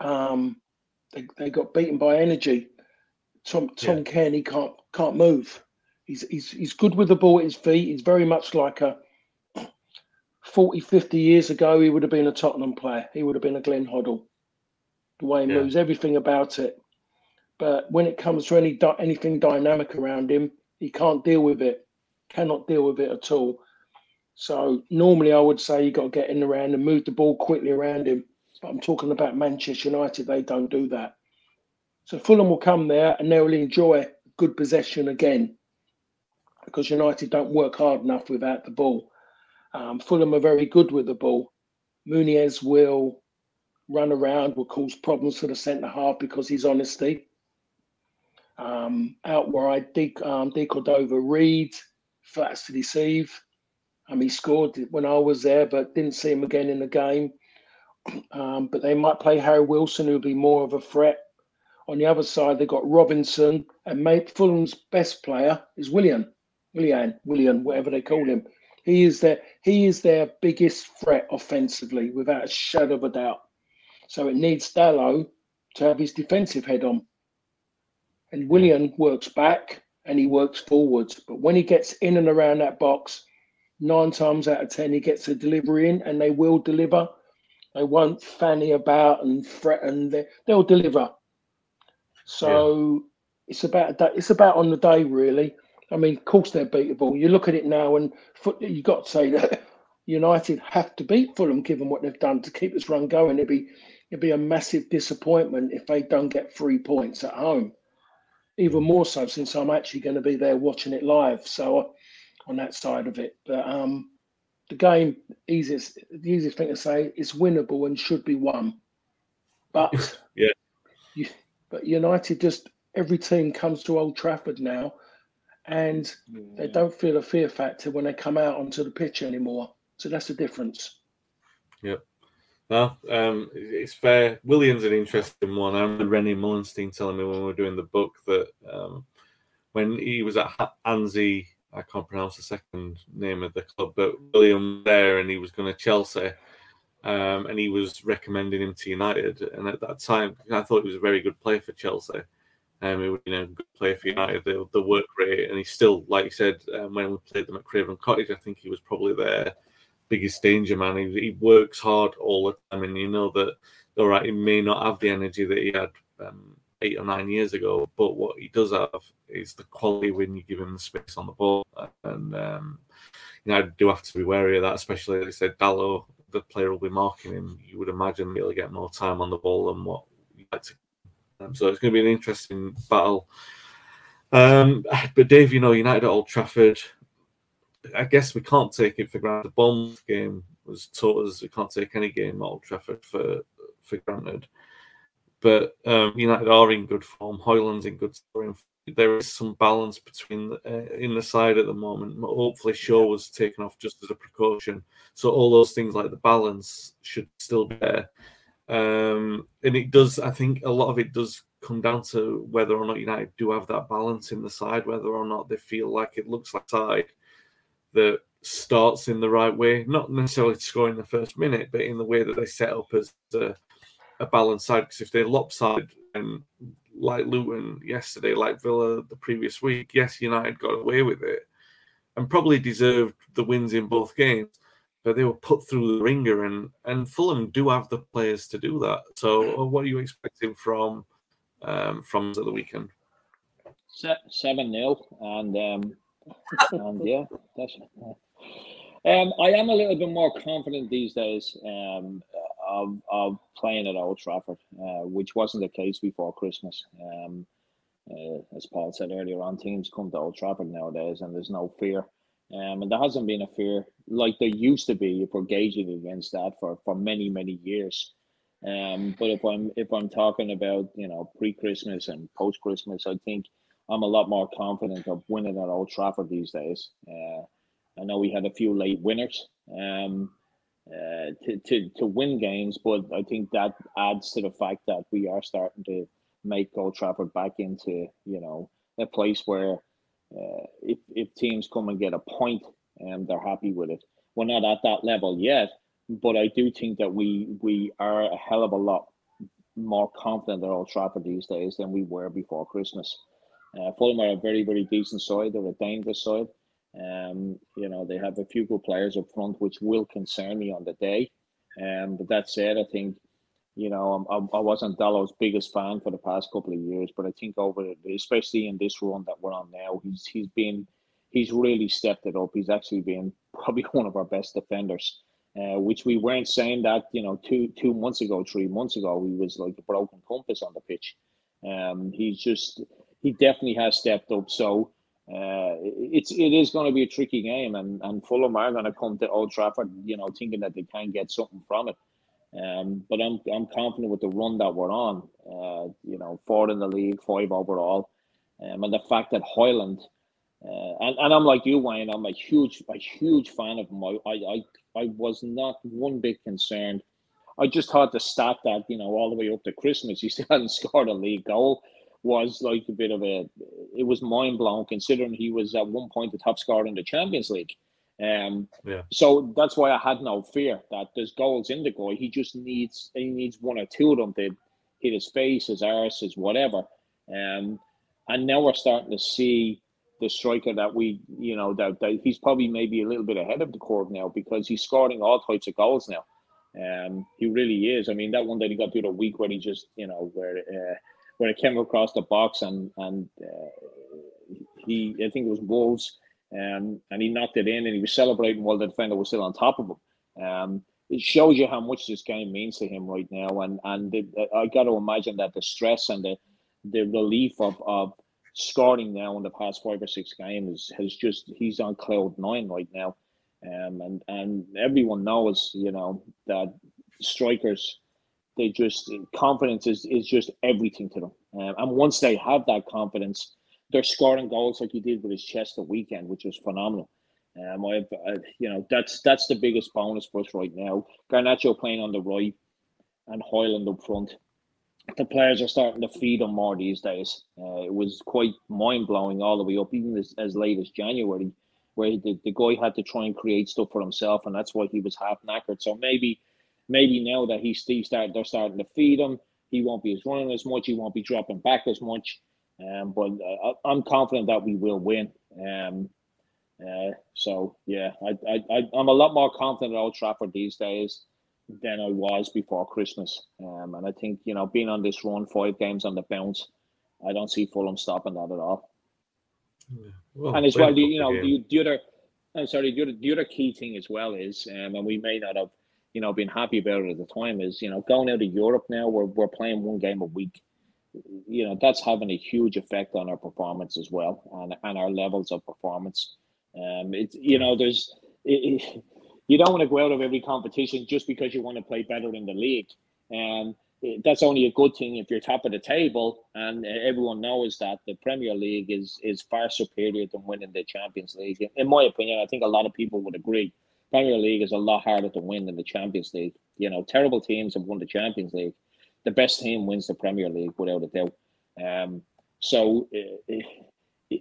um, they, they got beaten by energy. Tom Tom yeah. Cairney can't can't move. He's, he's he's good with the ball at his feet. He's very much like a 40, 50 years ago, he would have been a Tottenham player. He would have been a Glenn Hoddle. The way he yeah. moves, everything about it. But when it comes to any anything dynamic around him, he can't deal with it. Cannot deal with it at all. So normally, I would say you got to get in around and move the ball quickly around him. But I'm talking about Manchester United. They don't do that. So Fulham will come there and they will enjoy good possession again because United don't work hard enough without the ball. Um, Fulham are very good with the ball. Muniz will run around, will cause problems for the centre half because he's honesty. Um, out wide, De, um, De Cordova Reid, flats to deceive. Um, he scored when I was there, but didn't see him again in the game. Um, but they might play Harry Wilson, who'll be more of a threat. On the other side, they've got Robinson, and mate, Fulham's best player is Willian, Willian, Willian, whatever they call him. He is their he is their biggest threat offensively, without a shadow of a doubt. So it needs Dalot to have his defensive head on. And William works back and he works forwards. But when he gets in and around that box, nine times out of ten he gets a delivery in and they will deliver. They won't fanny about and threaten. They, they'll deliver. So yeah. it's about it's about on the day really. I mean, of course they're beatable. You look at it now, and you've got to say that United have to beat Fulham, given what they've done to keep this run going. It'd be it'd be a massive disappointment if they don't get three points at home. Even more so since I'm actually going to be there watching it live. So uh, on that side of it, but um, the game easiest the easiest thing to say is winnable and should be won. But yeah, you, but United just every team comes to Old Trafford now and they don't feel a fear factor when they come out onto the pitch anymore. So that's the difference. Yep. No, um, it's fair. William's an interesting one. I remember Rene Meulensteen telling me when we were doing the book that um, when he was at Anzhi, I can't pronounce the second name of the club, but William there and he was going to Chelsea. Um, and he was recommending him to United. And at that time, I thought he was a very good player for Chelsea. Um, he was, you know, good player for United, the, the work rate, and he's still, like you said, um, when we played them at Craven Cottage, I think he was probably their biggest danger man. He, he works hard all the time, and you know that, all right, he may not have the energy that he had um, eight or nine years ago, but what he does have is the quality when you give him the space on the ball. And, um, you know, I do have to be wary of that, especially, like I said, Dalot, the player will be marking him. You would imagine he'll get more time on the ball than what you like to um, so it's going to be an interesting battle. Um, but Dave, you know, United at Old Trafford, I guess we can't take it for granted. The Bournemouth game was taught us we can't take any game at Old Trafford for for granted. But um, United are in good form. Højlund's in good form. There is some balance between uh, in the side at the moment. Hopefully, Shaw was taken off just as a precaution. So all those things like the balance should still be there. Um, and it does, I think a lot of it does come down to whether or not United do have that balance in the side, whether or not they feel like it looks like side that starts in the right way, not necessarily scoring the first minute, but in the way that they set up as a, a balanced side. Because if they're lopsided and like Luton yesterday, like Villa the previous week, yes, United got away with it and probably deserved the wins in both games but they were put through the ringer, and and Fulham do have the players to do that. So, uh, what are you expecting from um, from the weekend? Seven 0 and um, and yeah, that's. Um, I am a little bit more confident these days um, of, of playing at Old Trafford, uh, which wasn't the case before Christmas. Um, uh, as Paul said earlier on, teams come to Old Trafford nowadays, and there's no fear. Um, and there hasn't been a fear like there used to be if we're gauging against that for, for many, many years. Um, but if I'm if I'm talking about you know pre-Christmas and post-Christmas, I think I'm a lot more confident of winning at Old Trafford these days. Uh, I know we had a few late winners um, uh, to, to to win games, but I think that adds to the fact that we are starting to make Old Trafford back into you know a place where uh, if if teams come and get a point and um, they're happy with it. We're not at that level yet, but I do think that we we are a hell of a lot more confident at Old Trafford these days than we were before Christmas. Uh, Fulham are a very very decent side. They're a dangerous side. Um, you know they have a few good players up front, which will concern me on the day. Um, but that said, I think you know I, I wasn't Dalot's biggest fan for the past couple of years, but I think over especially in this run that we're on now, he's he's been he's really stepped it up. He's actually been probably one of our best defenders uh, which we weren't saying that you know two two months ago, three months ago, he was like a broken compass on the pitch. Um, he's just he definitely has stepped up. So uh, it's it is going to be a tricky game, and and Fulham are going to come to Old Trafford, you know, thinking that they can get something from it. Um, but I'm I'm confident with the run that we're on. Uh, you know, four in the league, five overall, um, and the fact that Højlund uh, and, and I'm like you, Wayne. I'm a huge, a huge fan of him. I, I, I was not one bit concerned. I just thought the stat that you know all the way up to Christmas he still hadn't scored a league goal was like a bit of a. It was mind blowing considering he was at one point the top scorer in the Champions League. Um, yeah. So that's why I had no fear that there's goals in the guy. He just needs he needs one or two of them to hit his face, his arse, his whatever. Um, and now we're starting to see the striker that we, you know, that, that he's probably maybe a little bit ahead of the curve now because he's scoring all types of goals now. Um, he really is. I mean, that one that he got through the week where he just, you know, where uh, where it came across the box and and uh, he, I think it was Wolves, um, and he knocked it in and he was celebrating while the defender was still on top of him. Um, it shows you how much this game means to him right now, and and the, I got to imagine that the stress and the the relief of of scoring now in the past five or six games has just he's on cloud nine right now. Um, and and everyone knows, you know, that strikers, they just confidence is, is just everything to them. Um, and once they have that confidence, they're scoring goals like he did with his chest the weekend, which was phenomenal. Um, I've, I, you know, that's that's the biggest bonus for us right now. Garnacho playing on the right, and Højlund up front the players are starting to feed him more these days. Uh, it was quite mind blowing all the way up, even as, as late as January, where the, the guy had to try and create stuff for himself, and that's why he was half knackered. So maybe maybe now that he's he start, they're starting to feed him, he won't be as running as much, he won't be dropping back as much. Um, but uh, I'm confident that we will win. Um, uh, so yeah, I, I, I I'm a lot more confident at Old Trafford these days than I was before Christmas. Um, and I think you know, being on this run, five games on the bounce, I don't see Fulham stopping that at all. Yeah. Well, and as well, the, you know, the, the, other, I'm sorry, the other, the other key thing as well is, um, and we may not have, you know, been happy about it at the time, is you know, going out of Europe now, we're we're playing one game a week. You know, that's having a huge effect on our performance as well, and and our levels of performance. Um, it's you know, there's. It, you don't want to go out of every competition just because you want to play better in the league. And that's only a good thing if you're top of the table. And everyone knows that the Premier League is is far superior than winning the Champions League. In my opinion, I think a lot of people would agree. Premier League is a lot harder to win than the Champions League. You know, terrible teams have won the Champions League. The best team wins the Premier League without a doubt. Um, so uh,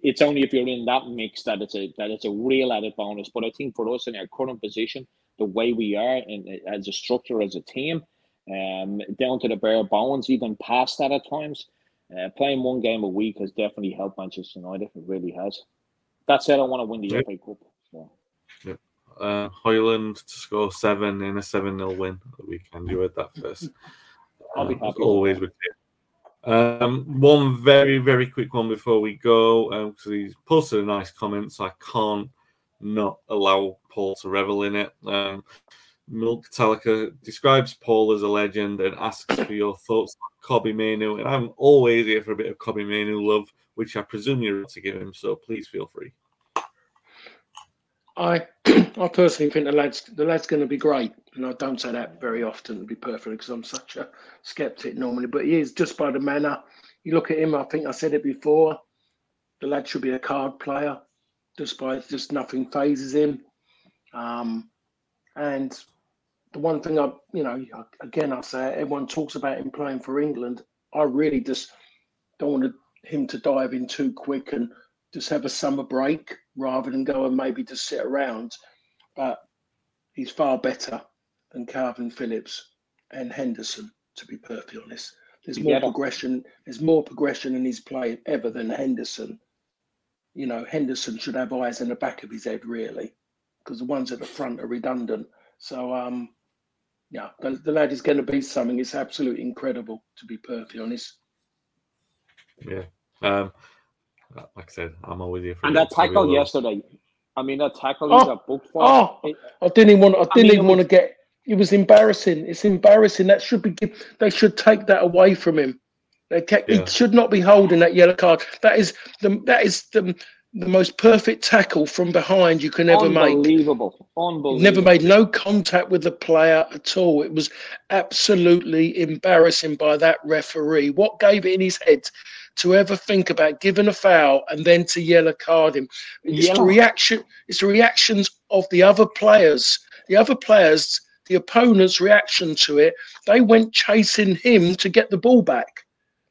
it's only if you're in that mix that it's a that it's a real added bonus. But I think for us in our current position, the way we are and as a structure as a team, um, down to the bare bones, even past that at times, uh, playing one game a week has definitely helped Manchester United. It really has. That said, I want to win the yep. FA Cup. So. Yep. Uh, Højlund to score seven in a 7 0 win at the weekend. You heard that first. I'll be uh, happy. always with you. Um, one very, very quick one before we go, because um, he's posted a nice comment, so I can't not allow Paul to revel in it. Um, Milk Metallica describes Paul as a legend and asks for your thoughts on Kobbie Mainoo. And I'm always here for a bit of Kobbie Mainoo love, which I presume you're to give him, so please feel free. I I personally think the lad's the lad's going to be great, and I don't say that very often to be perfect because I'm such a skeptic normally. But he is just by the manner. You look at him. I think I said it before. The lad should be a card player, just by just nothing phases him. Um, and the one thing I, you know, again I say everyone talks about him playing for England. I really just don't want him to dive in too quick and just have a summer break rather than go and maybe just sit around. But he's far better than Kalvin Phillips and Henderson, to be perfectly honest. There's more progression. There's more progression in his play ever than Henderson. You know, Henderson should have eyes in the back of his head, really, because the ones at the front are redundant. So, um, yeah, the, the lad is going to be something. It's absolutely incredible, to be perfectly honest. Yeah. Um, Uh, like I said, I'm always here for And that tackle yesterday. I mean, that tackle oh, he got booked for. Oh, it, I didn't even want. I didn't I mean, even want to get. It was embarrassing. It's embarrassing. That should be. They should take that away from him. They take, Yeah. He should not be holding that yellow card. That is the. That is the. The most perfect tackle from behind you can ever make. unbelievable. Unbelievable. Never made no contact with the player at all. It was absolutely embarrassing by that referee. What gave it in his head to ever think about giving a foul and then to yellow card him? It's the reaction. It's the reactions of the other players. The other players, the opponent's reaction to it. They went chasing him to get the ball back.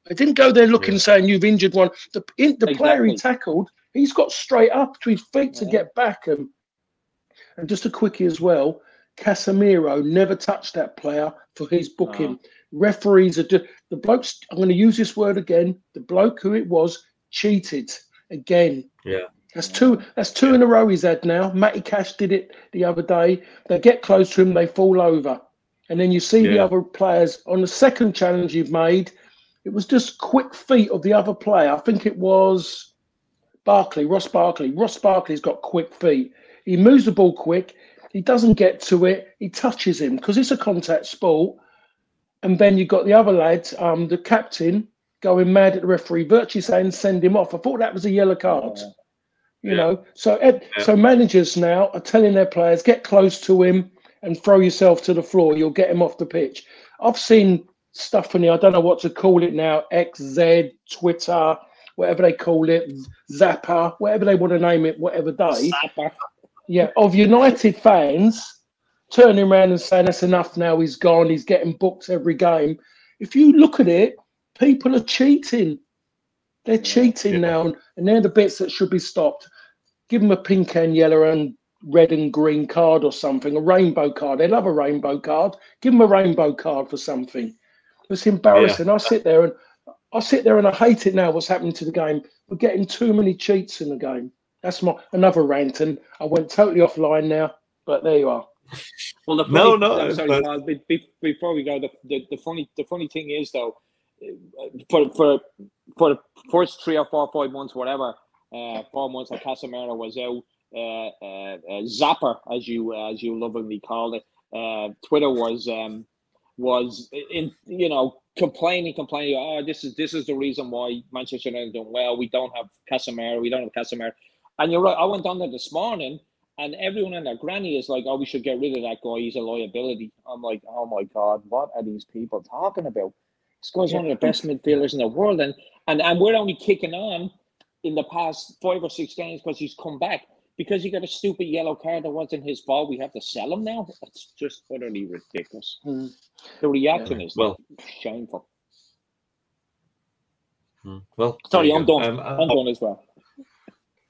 They didn't go there looking, Yeah. saying you've injured one. The in, the player he tackled, he's got straight up to his feet to get back and and just a quickie as well, Casemiro never touched that player for his booking. Referees are ju- the blokes. I'm going to use this word again. The bloke who it was cheated again. Yeah. That's two. That's two in a row he's had now. Matty Cash did it the other day. They get close to him, they fall over, and then you see the other players on the second challenge you've made. It was just quick feet of the other player. I think it was Barkley, Ross Barkley. Ross Barkley's got quick feet. He moves the ball quick. He doesn't get to it. He touches him because it's a contact sport. And then you've got the other lads, um, the captain, going mad at the referee, virtually saying send him off. I thought that was a yellow card. You Yeah. know, so Ed, Yeah. so managers now are telling their players get close to him and throw yourself to the floor. You'll get him off the pitch. I've seen stuff in the I don't know what to call it now. XZ, Twitter, whatever they call it, Zapper, whatever they want to name it, whatever day Zapper. yeah, of United fans turning around and saying that's enough now, he's gone, he's getting booked every game. If you look at it, people are cheating. They're cheating Yeah. now, and, they're the bits that should be stopped. Give them a pink and yellow and red and green card or something, a rainbow card. They love a rainbow card. Give them a rainbow card for something. It's embarrassing. I sit there and I sit there and I hate it now. What's happening to the game? We're getting too many cheats in the game. That's my another rant, and I went totally offline now. But there you are. Well, the funny, No, no, sorry, but- Paul, be- be- before we go, the, the, the funny the funny thing is though, for for for the first three or four, five months, whatever, uh, four months that Casemiro was out, uh, uh, uh, Zapper, as you as you lovingly called it, uh, Twitter was um, was in you know complaining, complaining. Oh, this is this is the reason why Manchester United are doing well. We don't have Casemiro. We don't have Casemiro. And you're right. I went on there this morning, and everyone and their granny is like, "Oh, we should get rid of that guy. He's a liability." I'm like, "Oh my god, what are these people talking about?" This guy's one of the best midfielders in the world, and and and we're only kicking on in the past five or six games because he's come back. Because he got a stupid yellow card that wasn't his fault, we have to sell him now. It's just utterly ridiculous. Hmm. The reaction is Well- shameful. Hmm. Well, Sorry, I'm you done. go. Um, I'm done as well.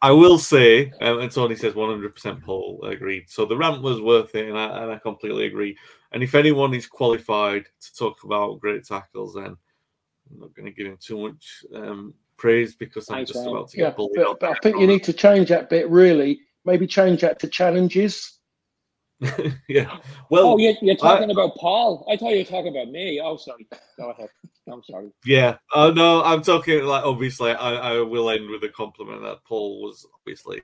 I will say, um, and Tony says 100% Paul agreed. So the rant was worth it, and I, and I completely agree. And if anyone is qualified to talk about great tackles, then I'm not going to give him too much um, praise because I'm Thanks, just Ryan. about to Yeah, get bullied. but, but I think you need to change that bit. Really, maybe change that to challenges. yeah. Well, Oh, you're, you're talking about Paul. I thought you were talking about me. Oh, sorry. Go ahead. I'm sorry. Yeah. Oh no, I'm talking like obviously. I, I will end with a compliment that Paul was obviously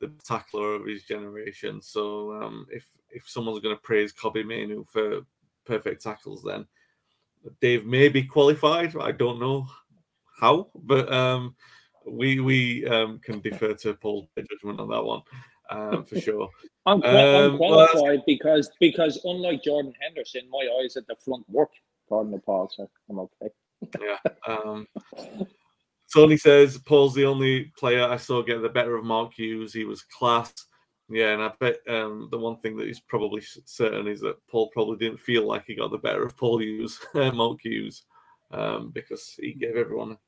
the tackler of his generation. So um, if if someone's going to praise Kobbie Mainoo for perfect tackles, then Dave may be qualified. I don't know how, but um, we we um, can defer to Paul's judgment on that one. um, for sure. I'm, Um, I'm well, qualified because because unlike Jordan Henderson, my eyes at the front work. Pardon the pause, so I'm okay. Yeah. Um, Tony says Paul's the only player I saw get the better of Mark Hughes. He was class. Yeah, and I bet um, the one thing that is probably certain is that Paul probably didn't feel like he got the better of Paul Hughes, Mark Hughes, um, because he gave everyone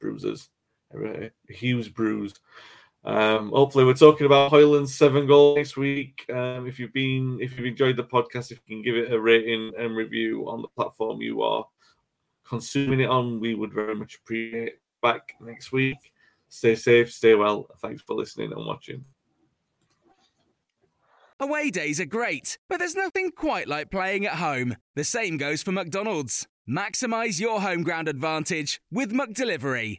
bruises, Hughes bruise. Um, hopefully, we're talking about Højlund's seven goal next week. Um, if you've been, if you've enjoyed the podcast, if you can give it a rating and review on the platform you are consuming it on, we would very much appreciate it. Back next week. Stay safe, stay well. Thanks for listening and watching. Away days are great, but there's nothing quite like playing at home. The same goes for McDonald's. Maximize your home ground advantage with McDelivery.